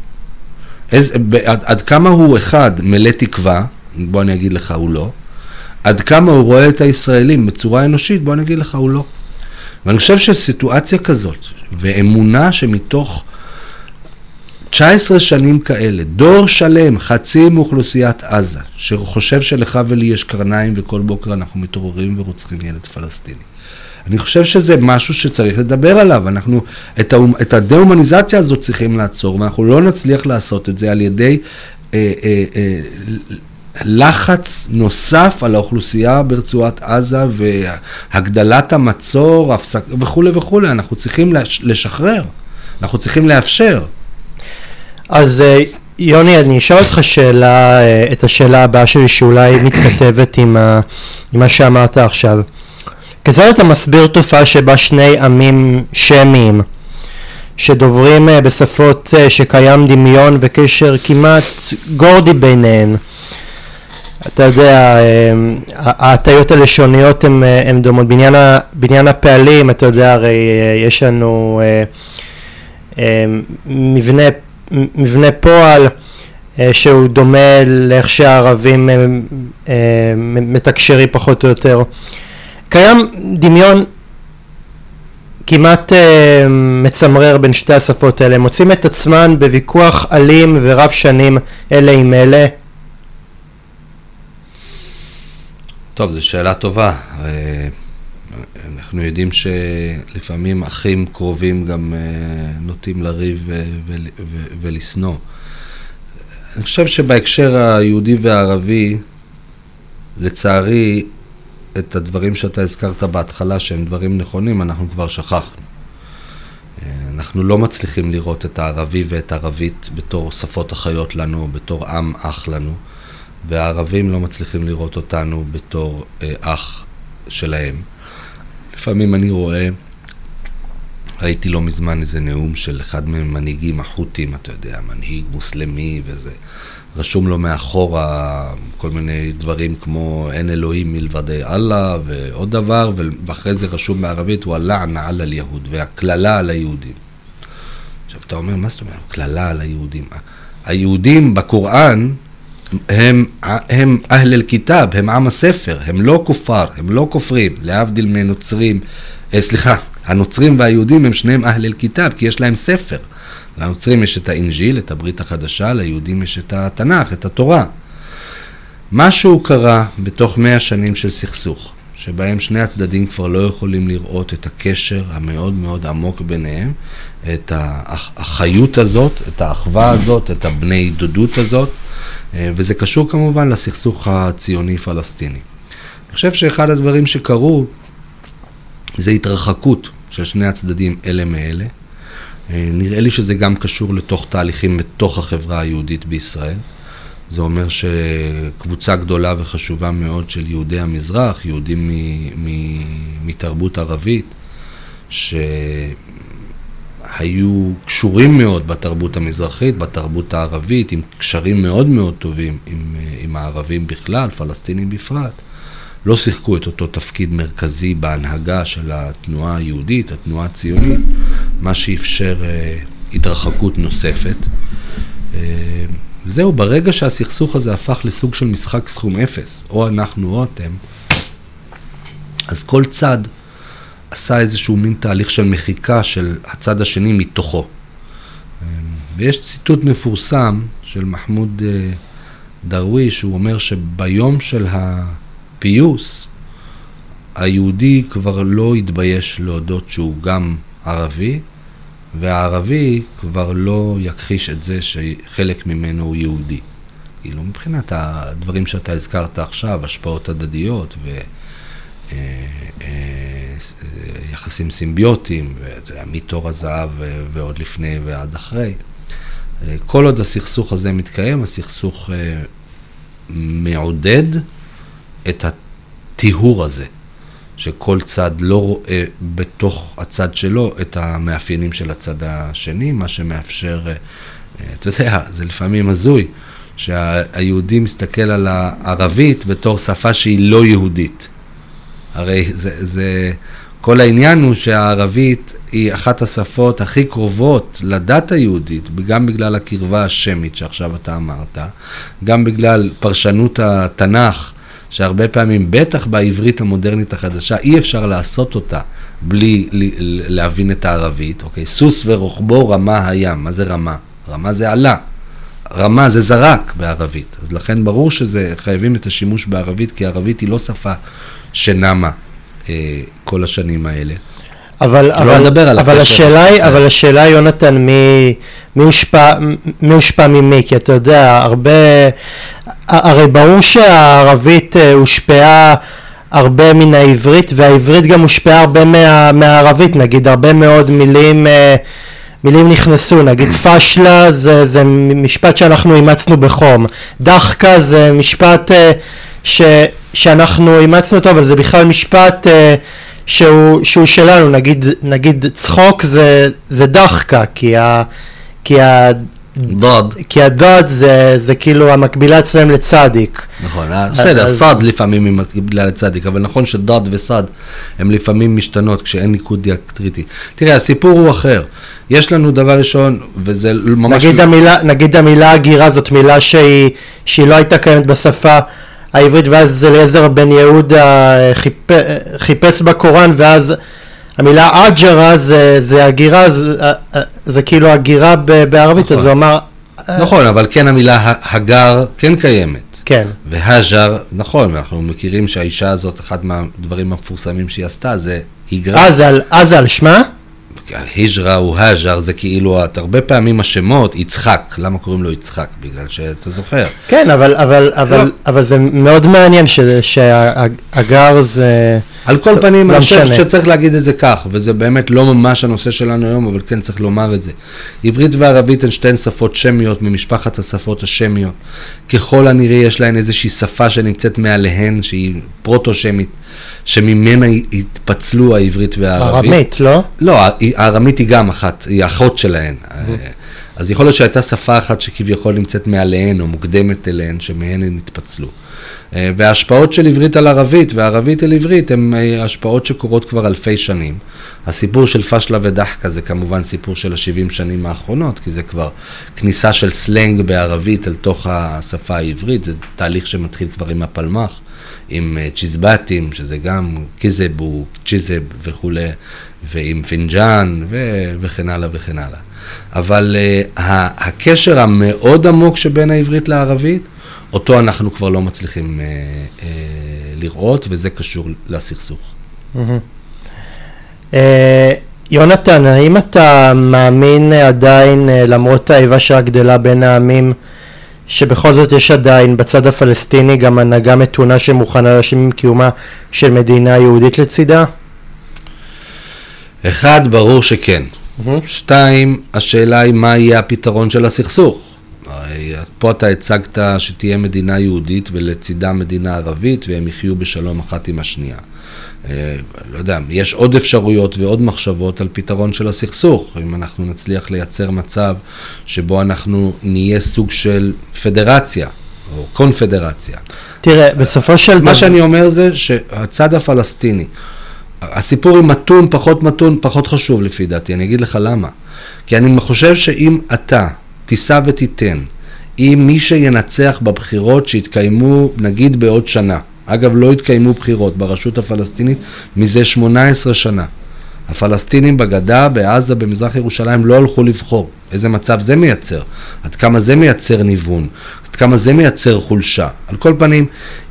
איזה, עד, עד כמה הוא אחד מלא תקווה, בוא אני אגיד לך, הוא לא. עד כמה הוא רואה את הישראלים בצורה אנושית, בוא אני אגיד לך, הוא לא. ואני חושב שסיטואציה כזאת, ואמונה שמתוך 19 שנים כאלה, דור שלם, חצי מאוכלוסיית עזה, שחושב שלך ולי יש קרניים וכל בוקר אנחנו מתעוררים ורוצחים ילד פלסטיני. אני חושב שזה משהו שצריך לדבר עליו. אנחנו את, ה, את הדה-הומניזציה הזאת צריכים לעצור, ואנחנו לא נצליח לעשות את זה על ידי אה, אה, אה, לחץ נוסף על האוכלוסייה ברצועת עזה והגדלת המצור הפסק, וכולי וכולי. אנחנו צריכים לשחרר, אנחנו צריכים לאפשר. אז אה, יוני, אני אשאל אותך שאלה, אה, את השאלה הבאה שלי שאולי מתכתבת עם, ה, עם מה שאמרת עכשיו. כיצד אתה מסביר תופעה שבה שני עמים שמיים שדוברים אה, בשפות שקיים דמיון וקשר כמעט גורדי ביניהן אתה יודע, ההטיות הלשוניות הן דומות. בעניין, בעניין הפעלים, אתה יודע, הרי יש לנו מבנה מבנה פועל אה, שהוא דומה לאיך שהערבים אה, אה, מתקשרים פחות או יותר. קיים דמיון כמעט מצמרר בין שתי השפות האלה, מוצאים את עצמן בוויכוח אלים ורב שנים אלה עם אלה. טוב, זו שאלה טובה. אנחנו יודעים שלפעמים אחים קרובים גם אה, נוטים לריב ולשנוא. אני חושב שבהקשר היהודי והערבי, לצערי, את הדברים שאתה הזכרת בהתחלה, שהם דברים נכונים, אנחנו כבר שכחנו. אה, אנחנו לא מצליחים לראות את הערבי ואת הערבית בתור שפות אחיות לנו, בתור עם אח לנו, והערבים לא מצליחים לראות אותנו בתור אה, אח שלהם. לפעמים אני רואה, ראיתי לא מזמן איזה נאום של אחד מהמנהיגים החות'ים, אתה יודע, מנהיג מוסלמי וזה. רשום לו מאחורה כל מיני דברים כמו אין אלוהים מלבדי אללה ועוד דבר, ואחרי זה רשום בערבית הוא הלענה על אל-יהוד והקללה על היהודים. עכשיו אתה אומר, מה זאת אומרת? קללה על היהודים. היהודים בקוראן הם, הם אהל אל-כיתב, הם עם הספר, הם לא כופר, הם לא כופרים, להבדיל מנוצרים, אה, סליחה, הנוצרים והיהודים הם שניהם אהל אל-כיתב, כי יש להם ספר. לנוצרים יש את האינג'יל, את הברית החדשה, ליהודים יש את התנ"ך, את התורה. משהו קרה בתוך מאה שנים של סכסוך, שבהם שני הצדדים כבר לא יכולים לראות את הקשר המאוד מאוד עמוק ביניהם, את החיות הזאת, את האחווה הזאת, את הבני דודות הזאת. אה, וזה קשור כמובן לסכסוך הציוני-פלסטיני. אני חושב שאחד הדברים שקרו זה התרחקות של שני הצדדים אלה מאלה. אה, נראה לי שזה גם קשור לתוך תהליכים בתוך החברה היהודית בישראל. זה אומר שקבוצה גדולה וחשובה מאוד של יהודי המזרח, יהודים מתרבות ערבית, ש... היו קשורים מאוד בתרבות המזרחית, בתרבות הערבית, עם קשרים מאוד מאוד טובים עם, אה, עם הערבים בכלל, פלסטינים בפרט, לא שיחקו את אותו תפקיד מרכזי בהנהגה של התנועה היהודית, התנועה הציונית, מה שאפשר אה, התרחקות נוספת. אה, זהו, ברגע שהסכסוך הזה הפך לסוג של משחק סכום אפס, או אנחנו או אתם, אז כל צד עשה איזשהו מין תהליך של מחיקה של הצד השני מתוכו. ויש ציטוט מפורסם של מחמוד אה, דרוויש, הוא אומר שביום של הפיוס, היהודי כבר לא התבייש להודות שהוא גם ערבי, והערבי כבר לא יכחיש את זה שחלק ממנו הוא יהודי. כאילו, מבחינת הדברים שאתה הזכרת עכשיו, השפעות הדדיות ויחסים אה, אה, סימביוטיים, מתור הזהב ועוד לפני ועד אחרי. אה, כל עוד הסכסוך הזה מתקיים, הסכסוך מעודד את הטיהור הזה. שכל צד לא רואה בתוך הצד שלו את המאפיינים של הצד השני, מה שמאפשר, אה, אתה יודע, זה לפעמים הזוי, שהיהודי מסתכל על הערבית בתור שפה שהיא לא יהודית. הרי זה, זה, כל העניין הוא שהערבית היא אחת השפות הכי קרובות לדת היהודית, גם בגלל הקרבה השמית שעכשיו אתה אמרת, גם בגלל פרשנות התנ"ך שהרבה פעמים, בטח בעברית המודרנית החדשה, אי אפשר לעשות אותה בלי להבין את הערבית. אוקיי, סוס ורוחבו רמה הים. מה זה רמה? רמה זה עלה. רמה זה זרק בערבית. אז לכן ברור שזה, חייבים את השימוש בערבית, כי ערבית היא לא שפה שנמה אה, כל השנים האלה. אבל, לא אבל, על אבל השאלה היא, אבל השאלה היא, יונתן, מי, מי הושפע, מי הושפע ממי? כי אתה יודע, הרבה, הרי ברור שהערבית אה, הושפעה הרבה מן העברית, והעברית גם הושפעה הרבה מה, מהערבית, נגיד הרבה מאוד מילים, אה, מילים נכנסו, נגיד פשלה זה, זה משפט שאנחנו אימצנו בחום, דחקה זה משפט אה, ש, שאנחנו אימצנו אותו, אבל זה בכלל משפט שהוא, שהוא שלנו, נגיד, נגיד צחוק זה, זה דחקה, כי, ה, כי, ה, דוד. כי הדוד זה, זה כאילו המקבילה אצלם לצדיק. נכון, אה, בסדר, אז... סד לפעמים היא מקבילה לצדיק, אבל נכון שדוד וסד הם לפעמים משתנות כשאין ניקוד דיאקטריטי. תראה, הסיפור הוא אחר. יש לנו דבר ראשון, וזה ממש... נגיד, המילה, נגיד המילה הגירה זאת מילה שהיא, שהיא לא הייתה קיימת בשפה העברית, ואז אליעזר בן יהודה חיפ... חיפש בקוראן, ואז המילה אג'רה זה, זה הגירה, זה, זה כאילו הגירה בערבית, נכון. אז הוא אמר... נכון, אבל כן המילה הגר כן קיימת. כן. והג'ר, נכון, אנחנו מכירים שהאישה הזאת, אחד מהדברים המפורסמים שהיא עשתה זה היגרה. אה, זה על שמה? היג'רה הוא הג'ר, זה כאילו, את הרבה פעמים השמות, יצחק, למה קוראים לו יצחק? בגלל שאתה זוכר. כן, אבל, אבל, אבל, לא. אבל זה מאוד מעניין שהגר זה... על כל פנים, לא אני חושב שצריך להגיד את זה כך, וזה באמת לא ממש הנושא שלנו היום, אבל כן צריך לומר את זה. עברית וערבית הן שתיהן שפות שמיות ממשפחת השפות השמיות. ככל הנראה יש להן איזושהי שפה שנמצאת מעליהן, שהיא פרוטו-שמית. שממנה התפצלו העברית והערבית. ארמית, לא? לא, הארמית היא גם אחת, היא אחות שלהן. אז יכול להיות שהייתה שפה אחת שכביכול נמצאת מעליהן או מוקדמת אליהן, שמהן הן התפצלו. אה, וההשפעות של עברית על ערבית וערבית על עברית הן אה, השפעות שקורות כבר אלפי שנים. הסיפור של פשלה ודחקה זה כמובן סיפור של השבעים שנים האחרונות, כי זה כבר כניסה של סלנג בערבית אל תוך השפה העברית, זה תהליך שמתחיל כבר עם הפלמ"ח. עם אה, צ'יזבטים, שזה גם קיזבו, צ'יזב וכולי, ועם פינג'אן ו- וכן הלאה וכן הלאה. אבל אה, הקשר המאוד עמוק שבין העברית לערבית, אותו אנחנו כבר לא מצליחים uh, uh, לראות, וזה קשור לסכסוך. Mm-hmm. יונתן, האם אתה מאמין עדיין, למרות האיבה שהגדלה בין העמים, שבכל זאת יש עדיין בצד הפלסטיני גם הנהגה מתונה שמוכנה להאשים עם קיומה של מדינה יהודית לצידה? אחד, ברור שכן. Mm-hmm. שתיים, השאלה היא מה יהיה הפתרון של הסכסוך. פה אתה הצגת שתהיה מדינה יהודית ולצידה מדינה ערבית והם יחיו בשלום אחת עם השנייה. אה, לא יודע, יש עוד אפשרויות ועוד מחשבות על פתרון של הסכסוך, אם אנחנו נצליח לייצר מצב שבו אנחנו נהיה סוג של פדרציה או קונפדרציה. תראה, בסופו של דבר... מה שאני אומר זה שהצד הפלסטיני, הסיפור עם מתון, פחות מתון, פחות חשוב לפי דעתי, אני אגיד לך למה. כי אני חושב שאם אתה תישא ותיתן עם מי שינצח בבחירות שיתקיימו נגיד בעוד שנה, אגב, לא התקיימו בחירות ברשות הפלסטינית מזה 18 שנה. הפלסטינים בגדה, בעזה, במזרח ירושלים, לא הלכו לבחור. איזה מצב זה מייצר, עד כמה זה מייצר ניוון, כמה זה מייצר חולשה. על כל פנים,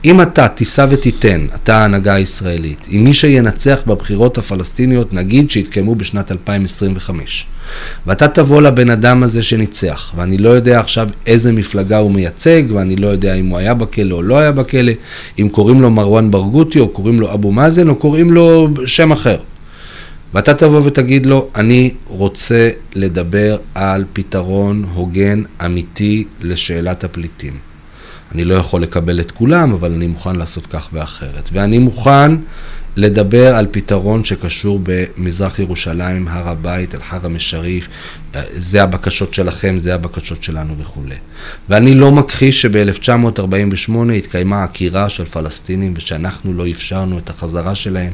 אם אתה תישא ותיתן, אתה ההנהגה הישראלית, אם מי שינצח בבחירות הפלסטיניות, נגיד שיתקיימו בשנת 2025, ואתה תבוא לבן אדם הזה שניצח, ואני לא יודע עכשיו איזה מפלגה הוא מייצג, ואני לא יודע אם הוא היה בכלא או לא היה בכלא, אם קוראים לו מרואן ברגותי, או קוראים לו אבו מאזן, או קוראים לו שם אחר. ואתה תבוא ותגיד לו, אני רוצה לדבר על פתרון הוגן, אמיתי, לשאלת הפליטים. אני לא יכול לקבל את כולם, אבל אני מוכן לעשות כך ואחרת. ואני מוכן לדבר על פתרון שקשור במזרח ירושלים, הר הבית, אל-חרם א-שריף, זה הבקשות שלכם, זה הבקשות שלנו וכולי. ואני לא מכחיש שב-1948 התקיימה עקירה של פלסטינים ושאנחנו לא אפשרנו את החזרה שלהם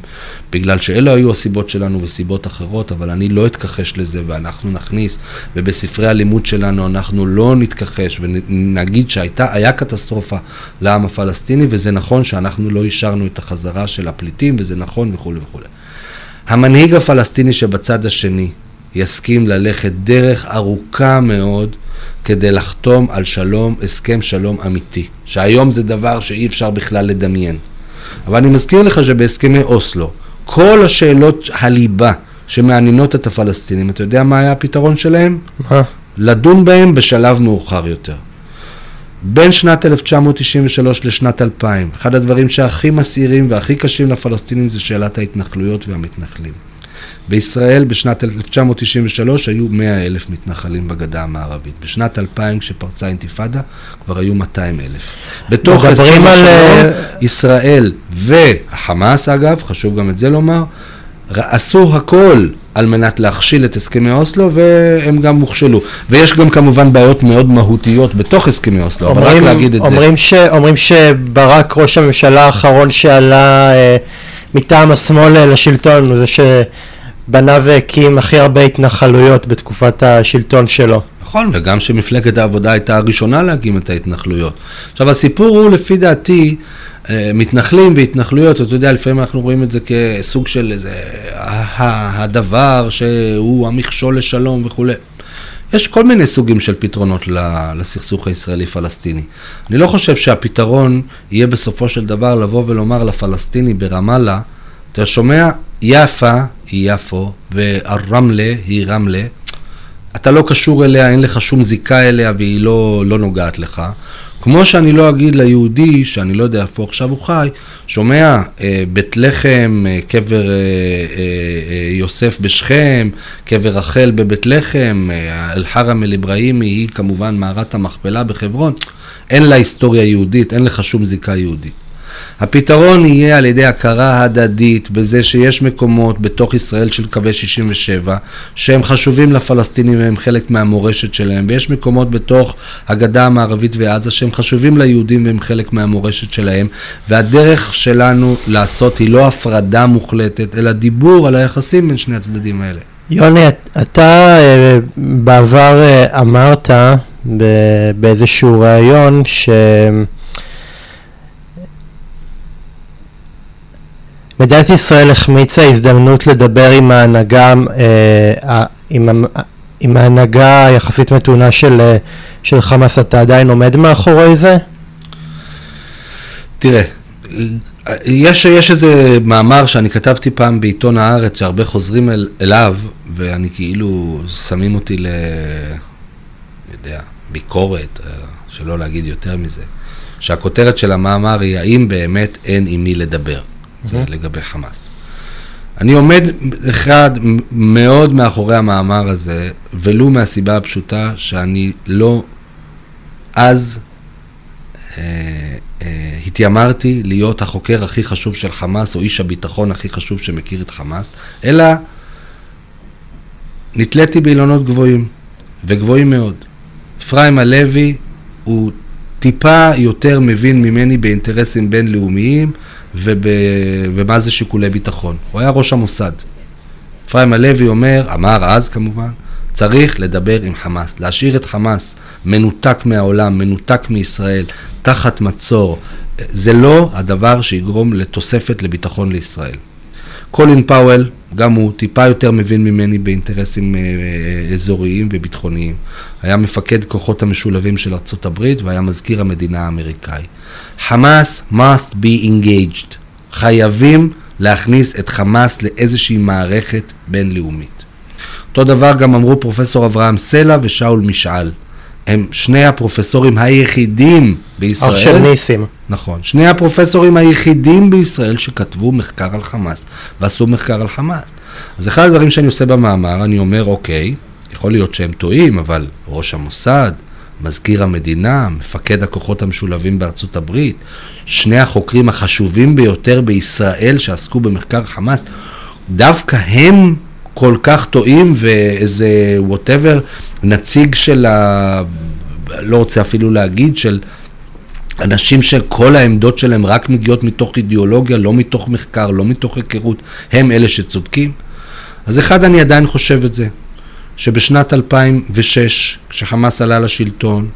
בגלל שאלה היו הסיבות שלנו וסיבות אחרות, אבל אני לא אתכחש לזה ואנחנו נכניס, ובספרי הלימוד שלנו אנחנו לא נתכחש ונגיד שהיה קטסטרופה לעם הפלסטיני וזה נכון שאנחנו לא אישרנו את החזרה של הפליטים וזה נכון וכולי וכולי. המנהיג הפלסטיני שבצד השני יסכים ללכת דרך ארוכה מאוד כדי לחתום על שלום, הסכם שלום אמיתי, שהיום זה דבר שאי אפשר בכלל לדמיין. אבל אני מזכיר לך שבהסכמי אוסלו, כל השאלות הליבה שמעניינות את הפלסטינים, אתה יודע מה היה הפתרון שלהם? מה? לדון בהם בשלב מאוחר יותר. בין שנת 1993 לשנת 2000, אחד הדברים שהכי מסעירים והכי קשים לפלסטינים זה שאלת ההתנחלויות והמתנחלים. בישראל בשנת 1993 היו 100 אלף מתנחלים בגדה המערבית. בשנת 2000 כשפרצה אינתיפאדה כבר היו 200 אלף. בתוך הסכם מדברים על, השלום, אה, ישראל והחמאס אגב, חשוב גם את זה לומר, עשו הכל על מנת להכשיל את הסכמי אוסלו והם גם הוכשלו. ויש גם כמובן בעיות מאוד מהותיות בתוך הסכמי אוסלו, אבל רק אומרים- להגיד את זה. אומרים, ש, אומרים שברק, ראש הממשלה האחרון שעלה אה, מטעם השמאל אה, לשלטון, הוא זה שבנה והקים הכי הרבה התנחלויות בתקופת השלטון שלו. נכון, וגם שמפלגת העבודה הייתה הראשונה להקים את ההתנחלויות. עכשיו, הסיפור הוא, לפי דעתי, אה, מתנחלים והתנחלויות, אתה יודע, לפעמים אנחנו רואים את זה כסוג של איזה, ה- הדבר שהוא המכשול לשלום וכולי. יש כל מיני סוגים של פתרונות לסכסוך הישראלי-פלסטיני. אני לא חושב שהפתרון יהיה בסופו של דבר לבוא ולומר לפלסטיני ברמאללה, אתה שומע, יפה היא יפו, והרמלה היא רמלה, אתה לא קשור אליה, אין לך שום זיקה אליה והיא לא, לא נוגעת לך. כמו שאני לא אגיד ליהודי, שאני לא יודע איפה עכשיו הוא חי, שומע, אה, בית לחם, אה, קבר אה, אה, אה, יוסף בשכם, קבר רחל בבית לחם, אה, אל-חרם אל-אברהימי היא כמובן מערת המכפלה בחברון, אין לה היסטוריה יהודית, אין לך שום זיקה יהודית. הפתרון יהיה על ידי הכרה הדדית בזה שיש מקומות בתוך ישראל של קווי 67 שהם חשובים לפלסטינים והם חלק מהמורשת שלהם ויש מקומות בתוך הגדה המערבית ועזה שהם חשובים ליהודים והם חלק מהמורשת שלהם והדרך שלנו לעשות היא לא הפרדה מוחלטת אלא דיבור על היחסים בין שני הצדדים האלה. יוני, את- אתה אה, בעבר אה, אמרת באיזשהו ראיון ש... מדינת ישראל החמיצה הזדמנות לדבר עם ההנהגה, אה, עם, עם ההנהגה היחסית מתונה של, אה, של חמאס, אתה עדיין עומד מאחורי זה? תראה, יש, יש איזה מאמר שאני כתבתי פעם בעיתון הארץ, שהרבה חוזרים אל, אליו, ואני כאילו, שמים אותי ל... יודע, ביקורת, אה, שלא להגיד יותר מזה, שהכותרת של המאמר היא, האם באמת אין עם מי לדבר? זה לגבי חמאס. אני עומד, אחד, מאוד מאחורי המאמר הזה, ולו מהסיבה הפשוטה שאני לא אז אה, אה, התיימרתי להיות החוקר הכי חשוב של חמאס, או איש הביטחון הכי חשוב שמכיר את חמאס, אלא נתליתי באילונות גבוהים, וגבוהים מאוד. אפרים הלוי הוא טיפה יותר מבין ממני באינטרסים בינלאומיים וב... ומה זה שיקולי ביטחון. הוא היה ראש המוסד. אפרים הלוי אומר, אמר אז כמובן, צריך לדבר עם חמאס, להשאיר את חמאס מנותק מהעולם, מנותק מישראל, תחת מצור. זה לא הדבר שיגרום לתוספת לביטחון לישראל. קולין פאוול, גם הוא טיפה יותר מבין ממני באינטרסים אה, אה, אזוריים וביטחוניים. היה מפקד כוחות המשולבים של ארצות הברית והיה מזכיר המדינה האמריקאי. חמאס must be engaged. חייבים להכניס את חמאס לאיזושהי מערכת בינלאומית. אותו דבר גם אמרו פרופסור אברהם סלע ושאול משעל. הם שני הפרופסורים היחידים בישראל. אח של ניסים. נכון. שני הפרופסורים היחידים בישראל שכתבו מחקר על חמאס ועשו מחקר על חמאס. אז אחד הדברים שאני עושה במאמר, אני אומר, אוקיי, יכול להיות שהם טועים, אבל ראש המוסד, מזכיר המדינה, מפקד הכוחות המשולבים בארצות הברית, שני החוקרים החשובים ביותר בישראל שעסקו במחקר חמאס, דווקא הם כל כך טועים ואיזה ווטאבר נציג של ה... לא רוצה אפילו להגיד, של אנשים שכל העמדות שלהם רק מגיעות מתוך אידיאולוגיה, לא מתוך מחקר, לא מתוך היכרות, הם אלה שצודקים. אז אחד, אני עדיין חושב את זה, שבשנת 2006, כשחמאס עלה לשלטון,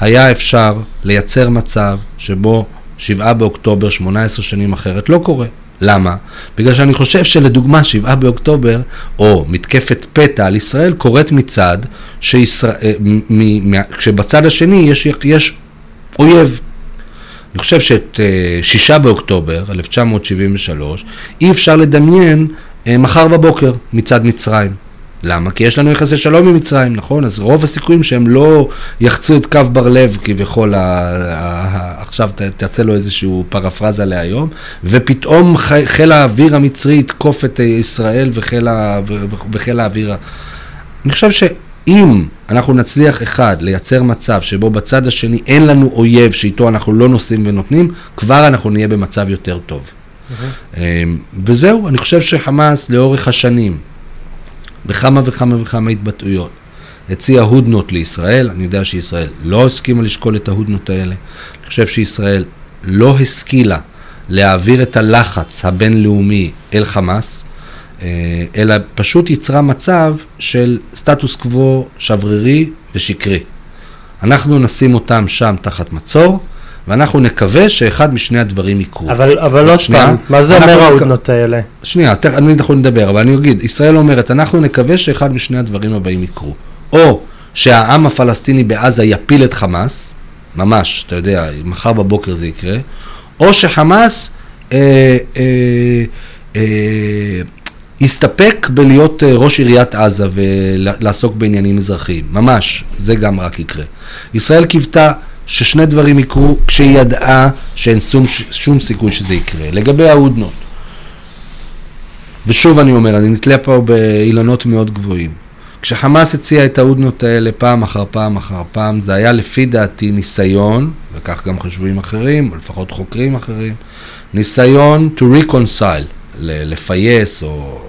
היה אפשר לייצר מצב שבו 7 באוקטובר, 18 שנים אחרת, לא קורה. למה? בגלל שאני חושב שלדוגמה 7 באוקטובר, או מתקפת פתע על ישראל, קורית מצד אה, שבצד השני יש, יש אויב. אני חושב שאת 6 אה, באוקטובר 1973 אי אפשר לדמיין אה, מחר בבוקר מצד מצרים. למה? כי יש לנו יחסי שלום עם מצרים, נכון? אז רוב הסיכויים שהם לא יחצו את קו בר לב כביכול, ה... ה... עכשיו ת... תעשה לו איזושהי פרפרזה להיום, ופתאום ח... חיל האוויר המצרי יתקוף את ישראל וחיל, ה... וחיל האוויר... אני חושב שאם אנחנו נצליח, אחד, לייצר מצב שבו בצד השני אין לנו אויב שאיתו אנחנו לא נושאים ונותנים, כבר אנחנו נהיה במצב יותר טוב. Mm-hmm. וזהו, אני חושב שחמאס לאורך השנים, בכמה וכמה וכמה התבטאויות. הציע הודנות לישראל, אני יודע שישראל לא הסכימה לשקול את ההודנות האלה. אני חושב שישראל לא השכילה להעביר את הלחץ הבינלאומי אל חמאס, אה, אלא פשוט יצרה מצב של סטטוס קוו שברירי ושקרי. אנחנו נשים אותם שם תחת מצור, ואנחנו נקווה שאחד משני הדברים יקרו. אבל, אבל עוד פעם, מה זה אומר ההודנות האלה? שנייה, אני אנחנו נדבר, אבל אני אגיד, ישראל אומרת, אנחנו נקווה שאחד משני הדברים הבאים יקרו. או שהעם הפלסטיני בעזה יפיל את חמאס, ממש, אתה יודע, מחר בבוקר זה יקרה, או שחמאס אה, אה, אה, יסתפק בלהיות אה, ראש עיריית עזה ולעסוק בעניינים אזרחיים, ממש, זה גם רק יקרה. ישראל קיוותה ששני דברים יקרו כשהיא ידעה שאין שום, שום סיכוי שזה יקרה. לגבי ההודנות, ושוב אני אומר, אני נתלה פה באילנות מאוד גבוהים. כשחמאס הציע את ההודנות האלה פעם אחר פעם אחר פעם, זה היה לפי דעתי ניסיון, וכך גם חשובים אחרים, או לפחות חוקרים אחרים, ניסיון to reconcile, לפייס או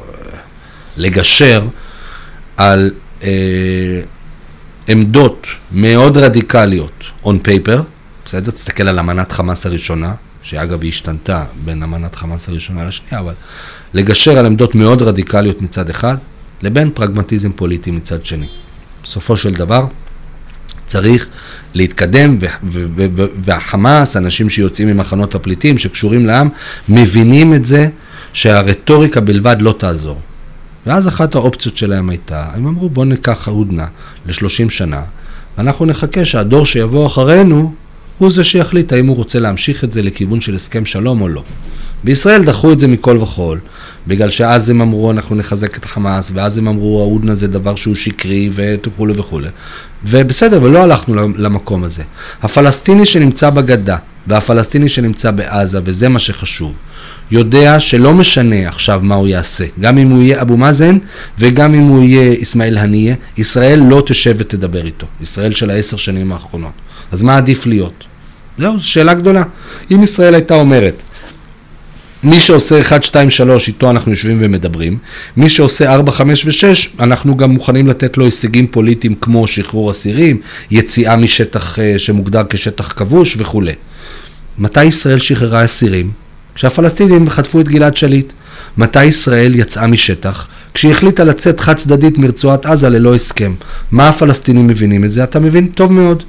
לגשר על אה, עמדות מאוד רדיקליות on paper, בסדר? תסתכל על אמנת חמאס הראשונה, שאגב היא השתנתה בין אמנת חמאס הראשונה לשנייה, אבל לגשר על עמדות מאוד רדיקליות מצד אחד, לבין פרגמטיזם פוליטי מצד שני. בסופו של דבר, צריך להתקדם, והחמאס, אנשים שיוצאים ממחנות הפליטים, שקשורים לעם, מבינים את זה שהרטוריקה בלבד לא תעזור. ואז אחת האופציות שלהם הייתה, הם אמרו בואו ניקח הודנה ל-30 שנה, ואנחנו נחכה שהדור שיבוא אחרינו הוא זה שיחליט האם הוא רוצה להמשיך את זה לכיוון של הסכם שלום או לא. בישראל דחו את זה מכל וכול, בגלל שאז הם אמרו אנחנו נחזק את חמאס, ואז הם אמרו ההודנה זה דבר שהוא שקרי וכולי וכולי. ובסדר, ולא הלכנו למקום הזה. הפלסטיני שנמצא בגדה והפלסטיני שנמצא בעזה, וזה מה שחשוב, יודע שלא משנה עכשיו מה הוא יעשה, גם אם הוא יהיה אבו מאזן וגם אם הוא יהיה אסמאעיל הנייה, ישראל לא תשב ותדבר איתו, ישראל של העשר שנים האחרונות. אז מה עדיף להיות? זהו, זו שאלה גדולה. אם ישראל הייתה אומרת, מי שעושה 1, 2, 3, איתו אנחנו יושבים ומדברים. מי שעושה 4, 5 ו-6, אנחנו גם מוכנים לתת לו הישגים פוליטיים כמו שחרור אסירים, יציאה משטח אה, שמוגדר כשטח כבוש וכולי. מתי ישראל שחררה אסירים? כשהפלסטינים חטפו את גלעד שליט. מתי ישראל יצאה משטח? כשהיא החליטה לצאת חד צדדית מרצועת עזה ללא הסכם. מה הפלסטינים מבינים את זה? אתה מבין טוב מאוד.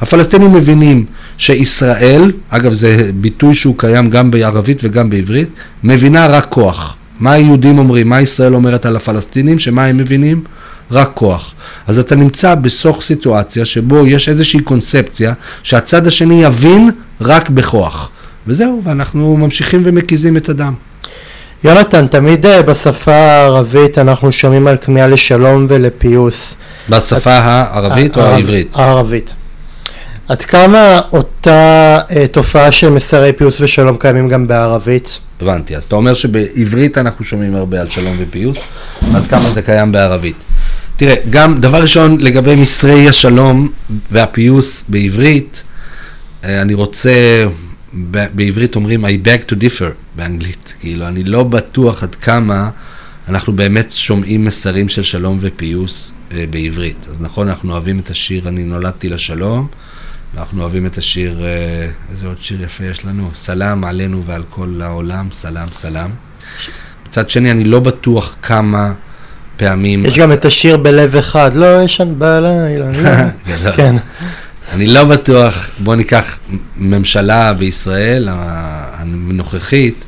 הפלסטינים מבינים שישראל, אגב זה ביטוי שהוא קיים גם בערבית וגם בעברית, מבינה רק כוח. מה היהודים אומרים, מה ישראל אומרת על הפלסטינים, שמה הם מבינים? רק כוח. אז אתה נמצא בסוך סיטואציה שבו יש איזושהי קונספציה שהצד השני יבין רק בכוח. וזהו, ואנחנו ממשיכים ומקיזים את הדם. יונתן, תמיד אה, בשפה הערבית אנחנו שומעים על כמיהה לשלום ולפיוס. בשפה הערבית או הערב- העברית? הערבית. עד כמה אותה אה, תופעה של מסרי פיוס ושלום קיימים גם בערבית? הבנתי. אז אתה אומר שבעברית אנחנו שומעים הרבה על שלום ופיוס, עד כמה זה קיים בערבית. תראה, גם דבר ראשון לגבי מסרי השלום והפיוס בעברית, אה, אני רוצה, בעברית אומרים I beg to differ באנגלית, כאילו אני לא בטוח עד כמה אנחנו באמת שומעים מסרים של שלום ופיוס אה, בעברית. אז נכון, אנחנו אוהבים את השיר אני נולדתי לשלום, אנחנו אוהבים את השיר, אה, איזה עוד שיר יפה יש לנו? סלאם עלינו ועל כל העולם, סלאם סלאם. מצד שני, אני לא בטוח כמה פעמים... יש גם את השיר בלב אחד, לא ישן בלילה. לא. [laughs] כן. אני לא בטוח, בוא ניקח ממשלה בישראל הנוכחית,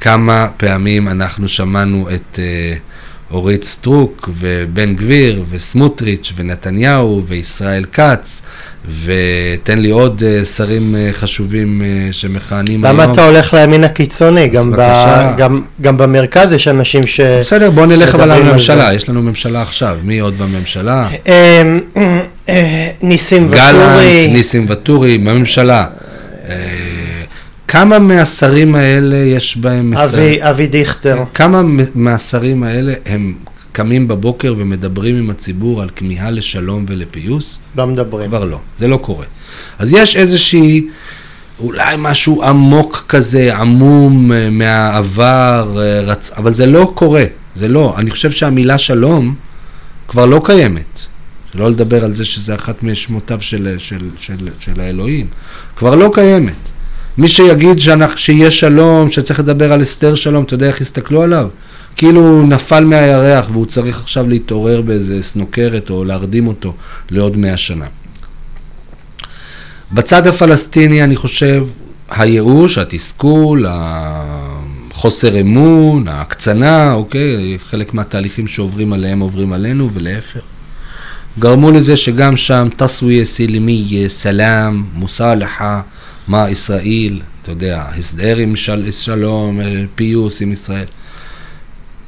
כמה פעמים אנחנו שמענו את אה, אורית סטרוק ובן גביר וסמוטריץ' ונתניהו וישראל כץ, ותן לי עוד אה, שרים אה, חשובים אה, שמכהנים היום. למה אתה הולך לימין הקיצוני? גם, ב. גם, גם במרכז יש אנשים ש... בסדר, בוא נלך אבל זה. יש לנו ממשלה עכשיו, מי עוד בממשלה? אה, ניסים גלנט, ואטורי. ניסים ואטורי, בממשלה. אה, כמה מהשרים האלה יש בהם? אבי, אבי דיכטר. כמה מהשרים האלה הם קמים בבוקר ומדברים עם הציבור על כמיהה לשלום ולפיוס? לא מדברים. כבר לא, זה לא קורה. אז יש איזושהי, אולי משהו עמוק כזה, עמום אה, מהעבר, רצ... אבל זה לא קורה, זה לא. אני חושב שהמילה שלום כבר לא קיימת. שלא לדבר על זה שזה אחת משמותיו של, של, של, של האלוהים. כבר לא קיימת. מי שיגיד שאנחנו, שיש שלום, שצריך לדבר על הסתר שלום, אתה יודע איך יסתכלו עליו? כאילו הוא נפל מהירח והוא צריך עכשיו להתעורר באיזה סנוקרת או להרדים אותו לעוד מאה שנה. בצד הפלסטיני אני חושב הייאוש, התסכול, החוסר אמון, ההקצנה, אוקיי, חלק מהתהליכים שעוברים עליהם עוברים עלינו ולהפך. גרמו לזה שגם שם תסוויה סילמיה, סלאם, מוסלחה, מה ישראל, אתה יודע, הסדר עם של, שלום, אה, פיוס עם ישראל,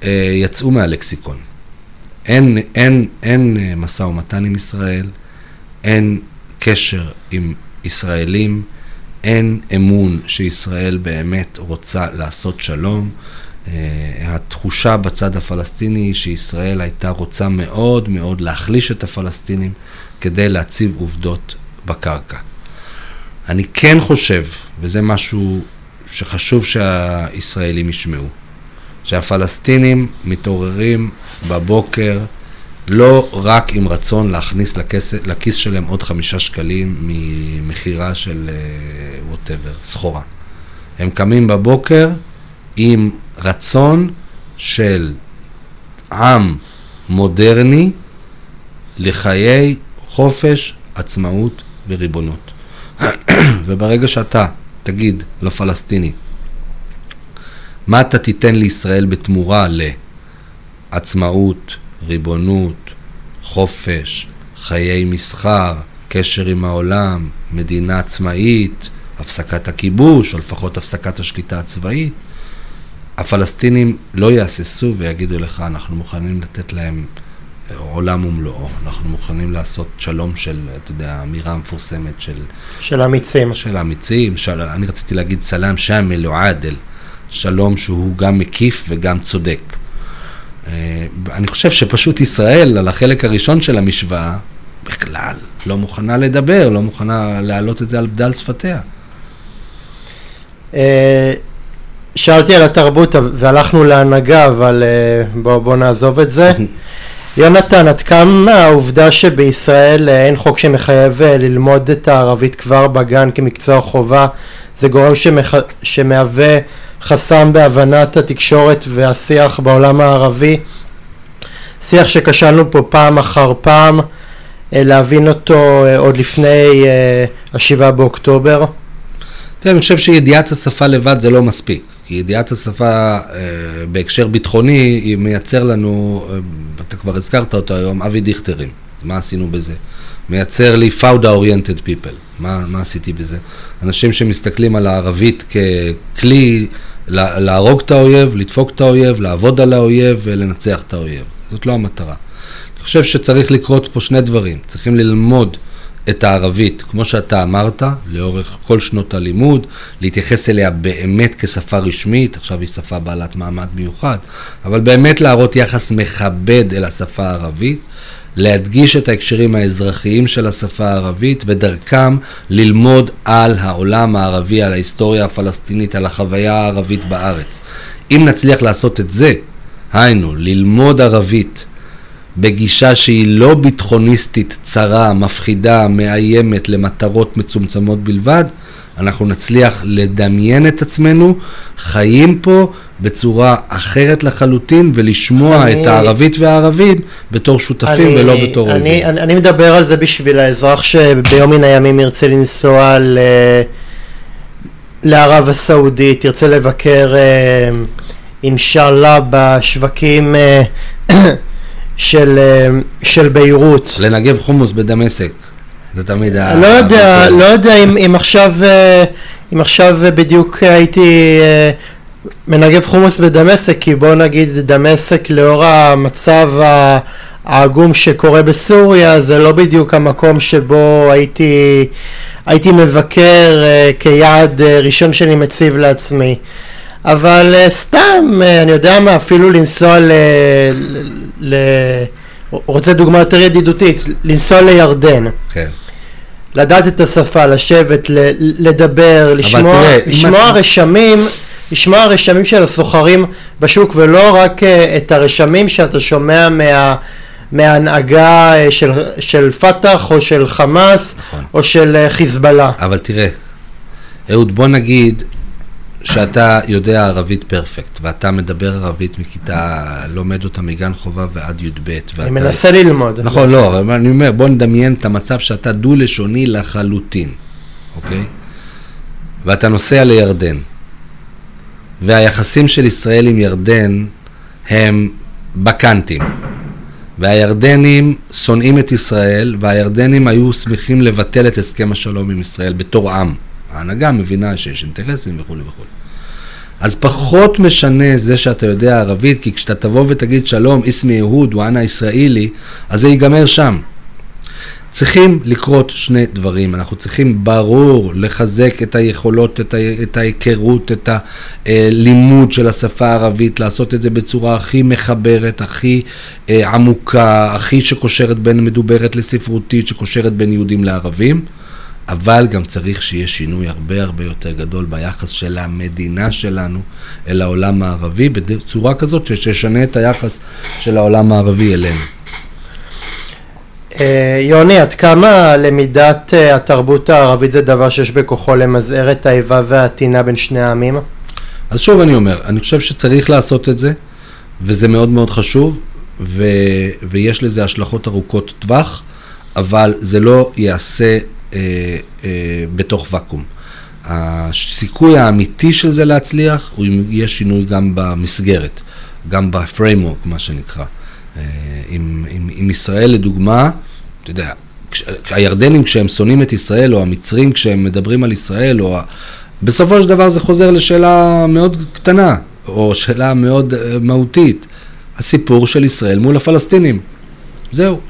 אה, יצאו מהלקסיקון. אין, אין, אין אה, משא ומתן עם ישראל, אין קשר עם ישראלים, אין אמון שישראל באמת רוצה לעשות שלום. Uh, התחושה בצד הפלסטיני שישראל הייתה רוצה מאוד מאוד להחליש את הפלסטינים כדי להציב עובדות בקרקע. אני כן חושב, וזה משהו שחשוב שהישראלים ישמעו, שהפלסטינים מתעוררים בבוקר לא רק עם רצון להכניס לכיס, לכיס שלהם עוד חמישה שקלים ממכירה של ווטאבר, סחורה. הם קמים בבוקר עם רצון של עם מודרני לחיי חופש, עצמאות וריבונות. [clears throat] וברגע שאתה תגיד לפלסטיני, מה אתה תיתן לישראל בתמורה לעצמאות, ריבונות, חופש, חיי מסחר, קשר עם העולם, מדינה עצמאית, הפסקת הכיבוש, או לפחות הפסקת השליטה הצבאית, הפלסטינים לא יהססו ויגידו לך, אנחנו מוכנים לתת להם עולם ומלואו, אנחנו מוכנים לעשות שלום של, אתה יודע, האמירה המפורסמת של... של אמיצים. של האמיצים, של, אני רציתי להגיד סלאם שאמל או עדל, שלום שהוא גם מקיף וגם צודק. אני חושב שפשוט ישראל, על החלק הראשון של המשוואה, בכלל לא מוכנה לדבר, לא מוכנה להעלות את זה על בדל שפתיה. שאלתי על התרבות והלכנו להנהגה, אבל בוא, בוא נעזוב את זה. [laughs] יונתן, עד כמה העובדה שבישראל אין חוק שמחייב ללמוד את הערבית כבר בגן כמקצוע חובה, זה גורם שמח... שמהווה חסם בהבנת התקשורת והשיח בעולם הערבי? שיח שכשלנו פה פעם אחר פעם, להבין אותו עוד לפני השבעה באוקטובר. תראה, אני חושב שידיעת השפה לבד זה לא מספיק. כי ידיעת השפה אה, בהקשר ביטחוני, היא מייצר לנו, אה, אתה כבר הזכרת אותו היום, אבי דיכטרים. מה עשינו בזה? מייצר לי פאודה אוריינטד פיפל. מה, מה עשיתי בזה? אנשים שמסתכלים על הערבית ככלי להרוג את האויב, לדפוק את האויב, לעבוד על האויב ולנצח את האויב. זאת לא המטרה. אני חושב שצריך לקרות פה שני דברים. צריכים ללמוד את הערבית, כמו שאתה אמרת, לאורך כל שנות הלימוד, להתייחס אליה באמת כשפה רשמית, עכשיו היא שפה בעלת מעמד מיוחד, אבל באמת להראות יחס מכבד אל השפה הערבית, להדגיש את ההקשרים האזרחיים של השפה הערבית ודרכם ללמוד על העולם הערבי, על ההיסטוריה הפלסטינית, על החוויה הערבית בארץ. אם נצליח לעשות את זה, היינו, ללמוד ערבית בגישה שהיא לא ביטחוניסטית, צרה, מפחידה, מאיימת למטרות מצומצמות בלבד, אנחנו נצליח לדמיין את עצמנו חיים פה בצורה אחרת לחלוטין ולשמוע אני, את הערבית והערבים בתור שותפים אני, ולא בתור אויבים. אני, אני, אני מדבר על זה בשביל האזרח שביום מן הימים ירצה לנסוע ל... לערב הסעודית, ירצה לבקר אה, אינשאללה בשווקים אה, של, אה, של ביירות. לנגב חומוס בדמשק, זה תמיד ה... לא יודע, לא יודע אם, אם עכשיו, אם עכשיו בדיוק הייתי מנגב חומוס בדמשק, כי בוא נגיד דמשק לאור המצב העגום שקורה בסוריה, זה לא בדיוק המקום שבו הייתי, הייתי מבקר uh, כיעד uh, ראשון שאני מציב לעצמי. אבל uh, סתם, uh, אני יודע מה, אפילו לנסוע ל... ל, רוצה דוגמה יותר ידידותית, לנסוע לירדן. כן. לדעת את השפה, לשבת, ל, לדבר, לשמוע, תראה, לשמוע רשמים לשמוע רשמים של הסוחרים בשוק ולא רק אה, את הרשמים שאתה שומע מה... מההנהגה אה, של, של פת"ח או של חמאס נכון. או של אה, חיזבאללה. אבל תראה, אהוד בוא נגיד שאתה יודע ערבית פרפקט ואתה מדבר ערבית מכיתה, לומד אותה מגן חובה ועד י"ב. אני ואתה... מנסה ללמוד. נכון, לא, אבל אני אומר, בוא נדמיין את המצב שאתה דו-לשוני לחלוטין, אוקיי? ואתה נוסע לירדן. והיחסים של ישראל עם ירדן הם בקנטים. והירדנים שונאים את ישראל, והירדנים היו שמחים לבטל את הסכם השלום עם ישראל בתור עם. ההנהגה מבינה שיש אינטרסים וכולי וכולי. אז פחות משנה זה שאתה יודע ערבית, כי כשאתה תבוא ותגיד שלום, איסמי יהוד, וואנה ישראלי, אז זה ייגמר שם. צריכים לקרות שני דברים, אנחנו צריכים ברור לחזק את היכולות, את, ה, את ההיכרות, את הלימוד של השפה הערבית, לעשות את זה בצורה הכי מחברת, הכי אה, עמוקה, הכי שקושרת בין מדוברת לספרותית, שקושרת בין יהודים לערבים. אבל גם צריך שיהיה שינוי הרבה הרבה יותר גדול ביחס של המדינה שלנו אל העולם הערבי, בצורה כזאת שתשנה את היחס של העולם הערבי אלינו. אה, יוני, עד כמה למידת אה, התרבות הערבית זה דבר שיש בכוחו למזער את האיבה והטינה בין שני העמים? אז שוב אני אומר, אני חושב שצריך לעשות את זה, וזה מאוד מאוד חשוב, ו... ויש לזה השלכות ארוכות טווח, אבל זה לא ייעשה בתוך ואקום. הסיכוי האמיתי של זה להצליח הוא אם יש שינוי גם במסגרת, גם בפריימורק, מה שנקרא. עם, עם, עם ישראל לדוגמה, אתה יודע, הירדנים כשהם שונאים את ישראל, או המצרים כשהם מדברים על ישראל, או... בסופו של דבר זה חוזר לשאלה מאוד קטנה, או שאלה מאוד אה, מהותית. הסיפור של ישראל מול הפלסטינים. זהו.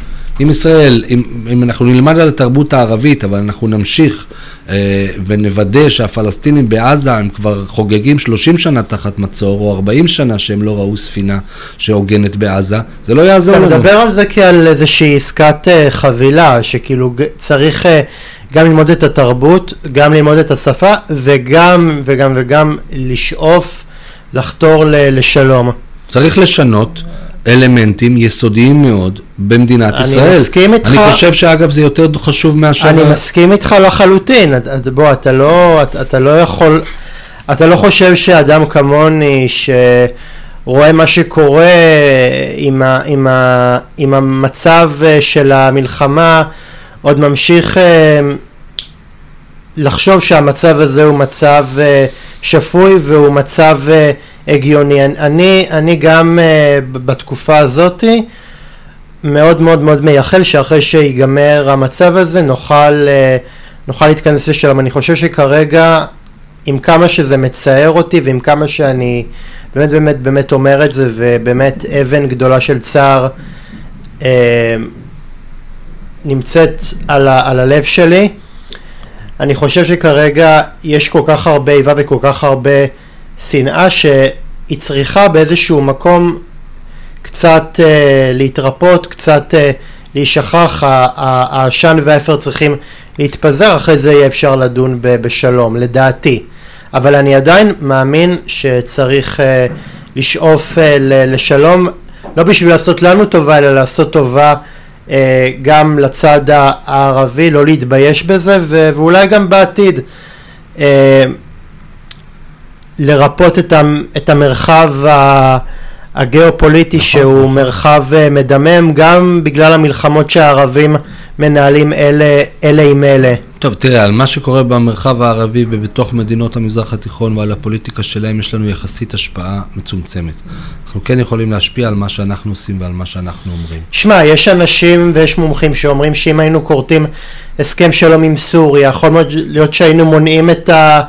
אם ישראל, אם, אם אנחנו נלמד על התרבות הערבית, אבל אנחנו נמשיך אה, ונוודא שהפלסטינים בעזה הם כבר חוגגים 30 שנה תחת מצור, או 40 שנה שהם לא ראו ספינה שהוגנת בעזה, זה לא יעזור לנו. אתה מדבר על זה כעל איזושהי עסקת אה, חבילה, שכאילו צריך אה, גם ללמוד את התרבות, גם ללמוד את השפה, וגם, וגם, וגם לשאוף לחתור לשלום. צריך לשנות. אלמנטים יסודיים מאוד במדינת אני ישראל. אני מסכים איתך. אני חושב שאגב זה יותר חשוב מאשר... אני מסכים איתך לחלוטין. בוא, אתה לא, אתה, אתה לא יכול... אתה לא חושב שאדם כמוני שרואה מה שקורה עם, ה, עם, ה, עם המצב של המלחמה עוד ממשיך אה, לחשוב שהמצב הזה הוא מצב אה, שפוי והוא מצב הגיוני. אני, אני גם בתקופה הזאתי מאוד מאוד מאוד מייחל שאחרי שיגמר המצב הזה נוכל, נוכל להתכנס לשלום. אני חושב שכרגע עם כמה שזה מצער אותי ועם כמה שאני באמת באמת באמת אומר את זה ובאמת אבן גדולה של צער אה, נמצאת על, ה, על הלב שלי. אני חושב שכרגע יש כל כך הרבה איבה וכל כך הרבה שנאה שהיא צריכה באיזשהו מקום קצת אה, להתרפות, קצת אה, להישכח, העשן והאפר צריכים להתפזר, אחרי זה יהיה אפשר לדון בשלום, לדעתי. אבל אני עדיין מאמין שצריך uh, לשאוף uh, לשלום, לא בשביל לעשות לנו טובה, אלא לעשות טובה uh, גם לצד הערבי, לא להתבייש בזה, ו- ואולי גם בעתיד uh, לרפות את, המ- את המרחב ה- הגיאופוליטי נכון, שהוא נכון. מרחב uh, מדמם, גם בגלל המלחמות שהערבים מנהלים אלה, אלה עם אלה. טוב, תראה, על מה שקורה במרחב הערבי ובתוך מדינות המזרח התיכון ועל הפוליטיקה שלהם יש לנו יחסית השפעה מצומצמת. אנחנו כן יכולים להשפיע על מה שאנחנו עושים ועל מה שאנחנו אומרים. שמע, יש אנשים ויש מומחים שאומרים שאם היינו כורתים הסכם שלום עם סוריה, יכול להיות שהיינו מונעים את ה...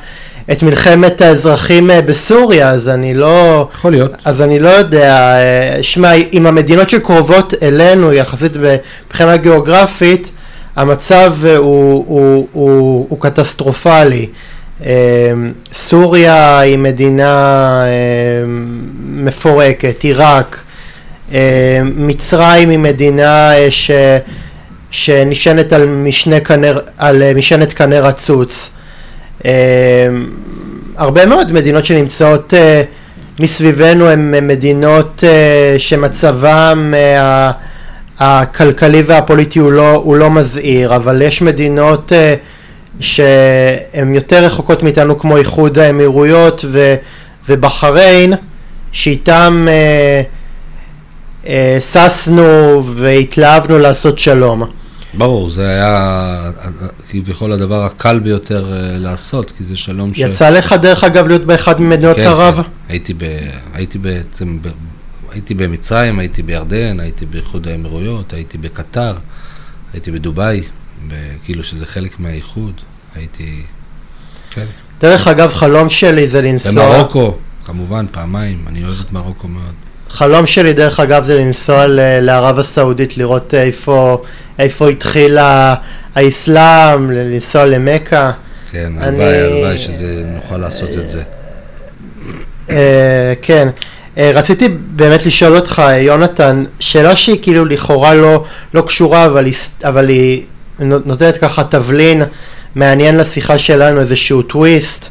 את מלחמת האזרחים אה, בסוריה, אז אני לא... יכול להיות. אז אני לא יודע. אה, שמע, עם המדינות שקרובות אלינו, יחסית מבחינה גיאוגרפית, המצב הוא, הוא, הוא, הוא קטסטרופלי. אמ, סוריה היא מדינה מפורקת, עיראק, מצרים היא מדינה אה, ש, שנשענת על, משנה קנה, על אה, משענת קנה רצוץ. הרבה מאוד מדינות שנמצאות אה, מסביבנו הן מדינות שמצבם הכלכלי והפוליטי הוא לא, הוא לא מזהיר, אבל יש מדינות שהן יותר רחוקות מאיתנו כמו איחוד האמירויות ו, ובחריין, שאיתם ששנו והתלהבנו לעשות שלום. ברור, זה היה כביכול הדבר הקל ביותר לעשות, כי זה שלום ש... יצא לך דרך אגב להיות באחד ממדינות כן, ערב? כן, הייתי, ב... הייתי בעצם הייתי במצרים, הייתי בירדן, הייתי באיחוד האמירויות, הייתי בקטר, הייתי בדובאי, כאילו שזה חלק מהאיחוד, הייתי... כן. דרך אגב, חלום שלי זה לנסוע... במרוקו, כמובן, פעמיים, אני אוהב את מרוקו מאוד. חלום שלי, דרך אגב, זה לנסוע לערב הסעודית, לראות איפה, איפה התחיל האסלאם, לנסוע למכה. כן, הלוואי, הלוואי שזה, נוכל לעשות את זה. אה, כן. אה, רציתי באמת לשאול אותך, יונתן, שאלה שהיא כאילו לכאורה לא, לא קשורה, אבל היא, אבל היא נותנת ככה תבלין מעניין לשיחה שלנו, איזשהו טוויסט.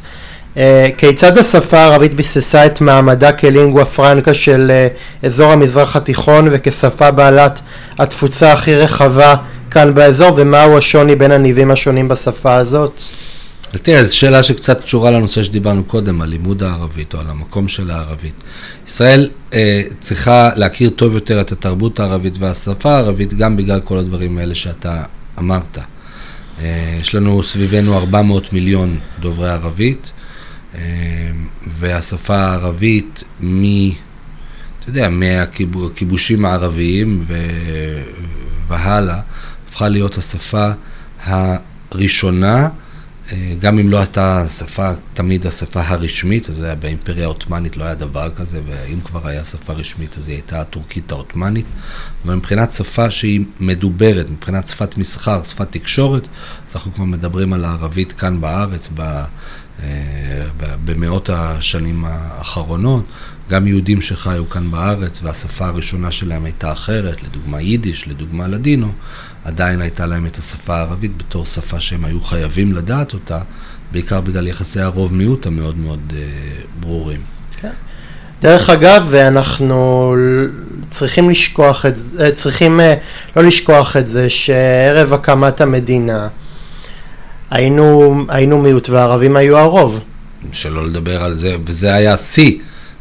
Uh, כיצד השפה הערבית ביססה את מעמדה כלינגואה פרנקה של uh, אזור המזרח התיכון וכשפה בעלת התפוצה הכי רחבה כאן באזור ומהו השוני בין הניבים השונים בשפה הזאת? תראה, זו שאלה שקצת קשורה לנושא שדיברנו קודם, על לימוד הערבית או על המקום של הערבית. ישראל אה, צריכה להכיר טוב יותר את התרבות הערבית והשפה הערבית, גם בגלל כל הדברים האלה שאתה אמרת. אה, יש לנו סביבנו 400 מיליון דוברי ערבית, אה, והשפה הערבית מ... אתה יודע, מהכיבושים הערביים ו... והלאה, הפכה להיות השפה הראשונה אה, גם אם לא הייתה שפה, תמיד השפה הרשמית, אתה יודע, באימפריה העות'מאנית לא היה דבר כזה, ואם כבר היה שפה רשמית אז היא הייתה הטורקית העות'מאנית, אבל מבחינת שפה שהיא מדוברת, מבחינת שפת מסחר, שפת תקשורת, אז אנחנו כבר מדברים על הערבית כאן בארץ, ב, במאות השנים האחרונות. גם יהודים שחיו כאן בארץ והשפה הראשונה שלהם הייתה אחרת, לדוגמה יידיש, לדוגמה לדינו, עדיין הייתה להם את השפה הערבית בתור שפה שהם היו חייבים לדעת אותה, בעיקר בגלל יחסי הרוב-מיעוט המאוד מאוד אה, ברורים. כן. דרך אגב, אנחנו צריכים לשכוח את זה, אה, צריכים אה, לא לשכוח את זה שערב הקמת המדינה היינו, היינו מיעוט והערבים היו הרוב. שלא לדבר על זה, וזה היה שיא.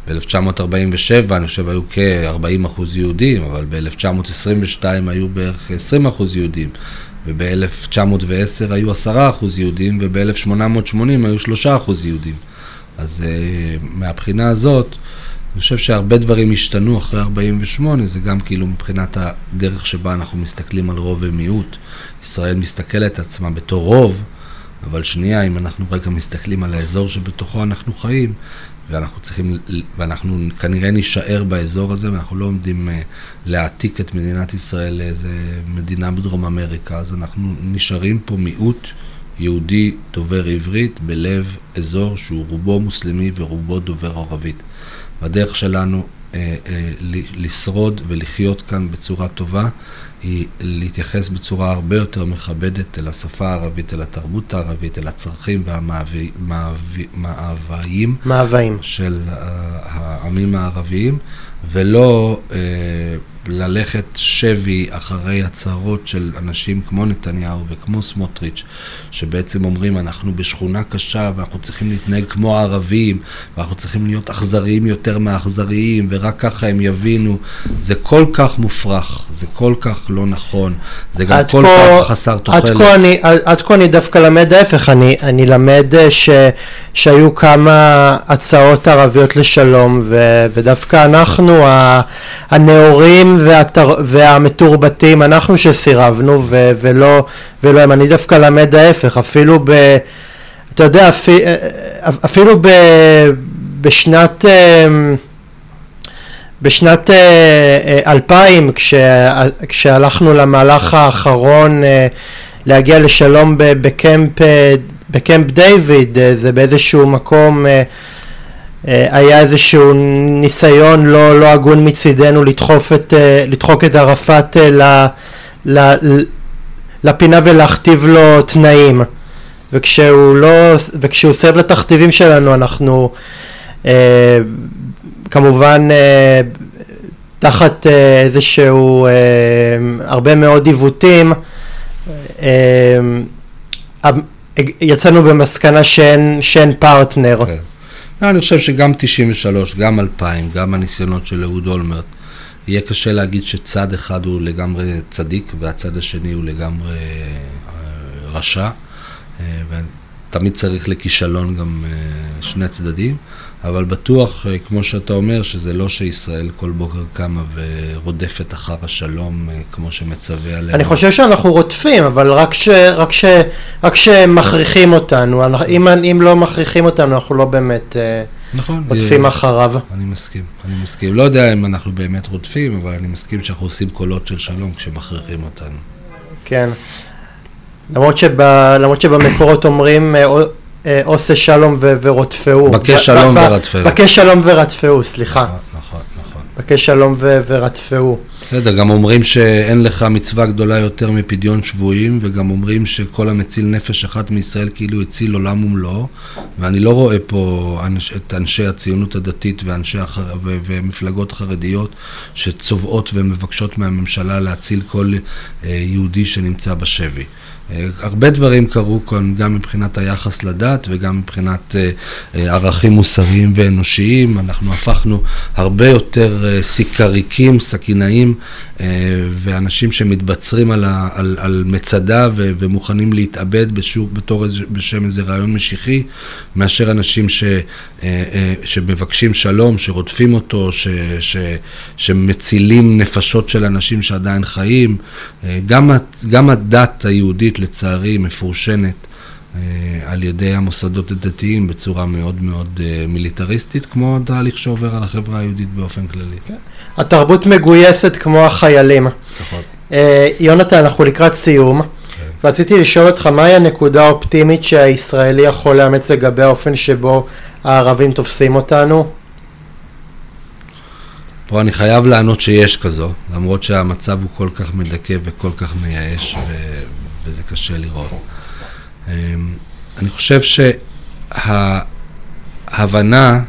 ב-1947 אני חושב היו כ-40 אחוז יהודים, אבל ב-1922 היו בערך 20 אחוז יהודים, וב-1910 היו 10 אחוז יהודים, וב-1880 היו 3 אחוז יהודים. אז uh, מהבחינה הזאת, אני חושב שהרבה דברים השתנו אחרי 48, זה גם כאילו מבחינת הדרך שבה אנחנו מסתכלים על רוב ומיעוט. ישראל מסתכלת עצמה בתור רוב, אבל שנייה, אם אנחנו רגע מסתכלים על האזור שבתוכו אנחנו חיים, ואנחנו צריכים, ואנחנו כנראה נישאר באזור הזה, ואנחנו לא עומדים uh, להעתיק את מדינת ישראל לאיזה מדינה בדרום אמריקה, אז אנחנו נשארים פה מיעוט יהודי דובר עברית בלב אזור שהוא רובו מוסלמי ורובו דובר ערבית. והדרך שלנו אה, אה, לשרוד ולחיות כאן בצורה טובה היא להתייחס בצורה הרבה יותר מכבדת אל השפה הערבית, אל התרבות הערבית, אל הצרכים והמאוויים של העמים הערביים, ולא אה, ללכת שבי אחרי הצהרות של אנשים כמו נתניהו וכמו סמוטריץ', שבעצם אומרים אנחנו בשכונה קשה ואנחנו צריכים להתנהג כמו הערבים, ואנחנו צריכים להיות אכזריים יותר מהאכזריים, ורק ככה הם יבינו. זה כל כך מופרך, זה כל כך לא נכון, זה גם כל פה, כך חסר תוחלת. עד כה אני, עד כה אני דווקא למד ההפך, אני, אני למד אה, ש, שהיו כמה הצעות ערביות לשלום, ו, ודווקא אנחנו, הנאורים, והתר... והמתורבתים, אנחנו שסירבנו ו... ולא, ולא הם, אני דווקא למד ההפך, אפילו ב... אתה יודע, אפ... אפילו ב... בשנת... אמ, בשנת 2000 כש... כשהלכנו למהלך האחרון אה, להגיע לשלום בקמפ, אה, בקמפ דיוויד זה באיזשהו מקום אה, אה, היה איזשהו ניסיון לא, לא הגון מצידנו לדחוף את, אה, לדחוק את ערפאת אה, ל, ל, לפינה ולהכתיב לו תנאים. וכשהוא לא, וכשהוא סירב לתכתיבים שלנו אנחנו אה, כמובן אה, תחת אה, איזשהו אה, הרבה מאוד עיוותים אה, יצאנו במסקנה שאין, שאין פרטנר. Okay. כן. אני חושב שגם 93, גם 2000, גם הניסיונות של אהוד אולמרט, יהיה קשה להגיד שצד אחד הוא לגמרי צדיק והצד השני הוא לגמרי אה, רשע, אה, ותמיד צריך לכישלון גם אה, שני צדדים. אבל בטוח, אה, כמו שאתה אומר, שזה לא שישראל כל בוקר קמה ורודפת אחר השלום אה, כמו שמצווה עליה. אני חושב שאנחנו רודפים, אבל רק, ש, רק, ש, רק שמכריחים אותנו. אם, אם לא מכריחים אותנו, אנחנו לא באמת אה, נכון, רודפים אחריו. אני מסכים, אני מסכים. לא יודע אם אנחנו באמת רודפים, אבל אני מסכים שאנחנו עושים קולות של שלום כשמכריחים אותנו. כן. למרות, שב, למרות שבמקורות אומרים... אה, עושה שלום ורודפהו. בקש שלום ורדפהו. בקש שלום ורדפהו, סליחה. נכון, נכון. נכון. בקש שלום ורדפהו. בסדר, גם אומרים שאין לך מצווה גדולה יותר מפדיון שבויים, וגם אומרים שכל המציל נפש אחת מישראל כאילו הציל עולם ומלואו, ואני לא רואה פה את אנשי הציונות הדתית ואנשי החר... ומפלגות חרדיות שצובעות ומבקשות מהממשלה להציל כל אה, יהודי שנמצא בשבי. אה, הרבה דברים קרו כאן, גם מבחינת היחס לדת וגם מבחינת אה, אה, ערכים מוסריים ואנושיים. אנחנו הפכנו הרבה יותר סיקריקים, סכינאים, ואנשים שמתבצרים על, על, על מצדה ו, ומוכנים להתאבד בשוק, בתור בשם איזה רעיון משיחי, מאשר אנשים ש, שמבקשים שלום, שרודפים אותו, ש, ש, שמצילים נפשות של אנשים שעדיין חיים. גם, גם הדת היהודית לצערי מפורשנת אה, על ידי המוסדות הדתיים בצורה מאוד מאוד אה, מיליטריסטית, כמו התהליך שעובר על החברה היהודית באופן כללי. כן. התרבות מגויסת כמו החיילים. נכון. אה, יונתן, אנחנו לקראת סיום. כן. רציתי לשאול אותך, מהי הנקודה האופטימית שהישראלי יכול לאמץ לגבי האופן שבו הערבים תופסים אותנו? פה אני חייב לענות שיש כזו, למרות שהמצב הוא כל כך מדכא וכל כך מייאש, ו... וזה קשה לראות. אמ, אני חושב שההבנה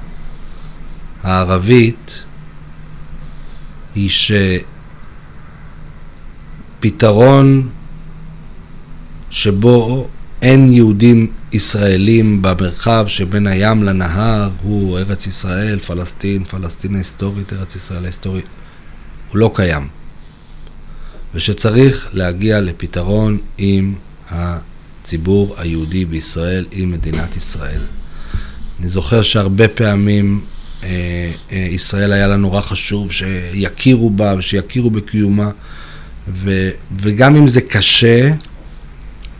הערבית היא שפתרון שבו אין יהודים ישראלים במרחב שבין הים לנהר הוא ארץ ישראל, פלסטין, פלסטין ההיסטורית, ארץ ישראל ההיסטורית, הוא לא קיים. ושצריך להגיע לפתרון עם הציבור היהודי בישראל, עם מדינת ישראל. אני זוכר שהרבה פעמים אה, אה, ישראל היה לה נורא חשוב שיכירו בה ושיכירו בקיומה, ו, וגם אם זה קשה,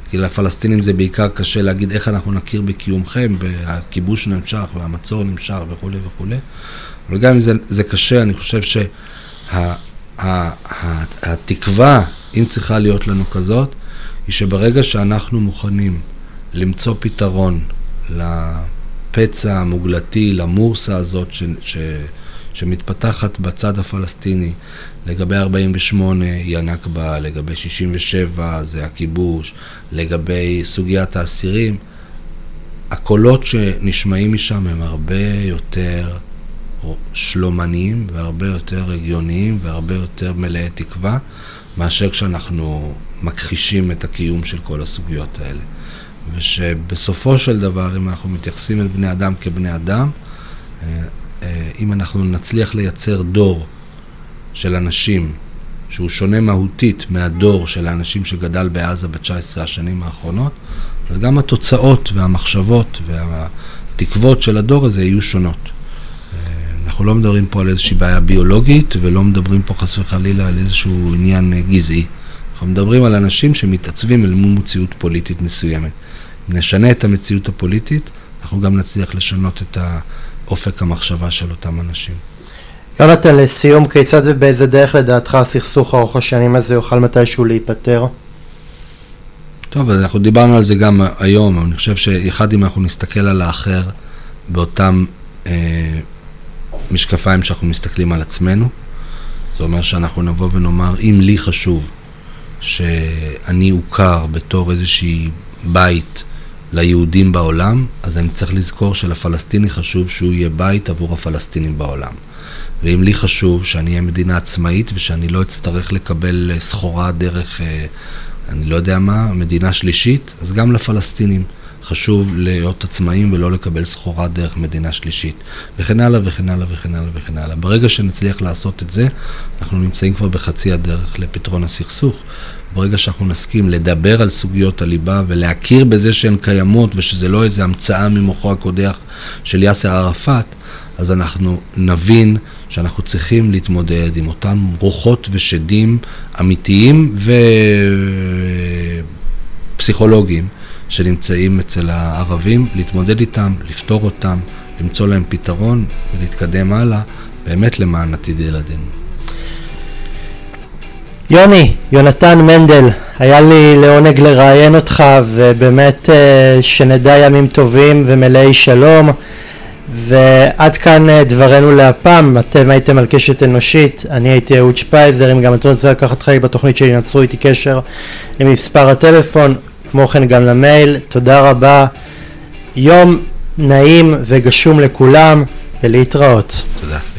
כי לפלסטינים זה בעיקר קשה להגיד איך אנחנו נכיר בקיומכם, והכיבוש נמשך והמצור נמשך וכולי וכולי, אבל גם אם זה, זה קשה, אני חושב שהתקווה, שה, אם צריכה להיות לנו כזאת, היא שברגע שאנחנו מוכנים למצוא פתרון לפצע המוגלתי, למורסה הזאת ש, ש, שמתפתחת בצד הפלסטיני, לגבי 48 היא הנכבה, לגבי 67 זה הכיבוש, לגבי סוגיית האסירים, הקולות שנשמעים משם הם הרבה יותר שלומניים והרבה יותר הגיוניים והרבה יותר מלאי תקווה מאשר כשאנחנו מכחישים את הקיום של כל הסוגיות האלה. ושבסופו של דבר, אם אנחנו מתייחסים אל בני אדם כבני אדם, אה, אה, אם אנחנו נצליח לייצר דור של אנשים שהוא שונה מהותית מהדור של האנשים שגדל בעזה ב-19 השנים האחרונות, אז גם התוצאות והמחשבות והתקוות של הדור הזה יהיו שונות. אה, אנחנו לא מדברים פה על איזושהי בעיה ביולוגית ולא מדברים פה חס וחלילה על איזשהו עניין גזעי. אנחנו מדברים על אנשים שמתעצבים אל מול מציאות פוליטית מסוימת. אם נשנה את המציאות הפוליטית, אנחנו גם נצליח לשנות את אופק המחשבה של אותם אנשים. יונתן, לסיום, כיצד ובאיזה דרך לדעתך הסכסוך ארוך השנים הזה יוכל מתישהו להיפתר? טוב, אז אנחנו דיברנו על זה גם היום, אני חושב שאחד אם אנחנו נסתכל על האחר באותם אה, משקפיים שאנחנו מסתכלים על עצמנו, זה אומר שאנחנו נבוא ונאמר, אם לי חשוב שאני אוכר בתור איזושהי בית ליהודים בעולם, אז אני צריך לזכור שלפלסטיני חשוב שהוא יהיה בית עבור הפלסטינים בעולם. ואם לי חשוב שאני אהיה מדינה עצמאית ושאני לא אצטרך לקבל סחורה דרך, אה, אני לא יודע מה, מדינה שלישית, אז גם לפלסטינים חשוב להיות עצמאים ולא לקבל סחורה דרך מדינה שלישית. וכן הלאה וכן הלאה וכן הלאה וכן הלאה. ברגע שנצליח לעשות את זה, אנחנו נמצאים כבר בחצי הדרך לפתרון הסכסוך. ברגע שאנחנו נסכים לדבר על סוגיות הליבה ולהכיר בזה שהן קיימות ושזה לא איזה המצאה ממוחו הקודח של יאסר ערפאת, אז אנחנו נבין שאנחנו צריכים להתמודד עם אותם רוחות ושדים אמיתיים ופסיכולוגיים שנמצאים אצל הערבים, להתמודד איתם, לפתור אותם, למצוא להם פתרון ולהתקדם הלאה, באמת למען עתיד ילדינו. יוני, יונתן מנדל, היה לי לעונג לראיין אותך ובאמת אה, שנדע ימים טובים ומלאי שלום ועד כאן אה, דברנו להפעם, אתם הייתם על קשת אנושית, אני הייתי אהוד שפייזר, אם גם אתם רוצים לקחת חלק בתוכנית שלי נצרו איתי קשר למספר הטלפון, כמו כן גם למייל, תודה רבה, יום נעים וגשום לכולם ולהתראות. תודה.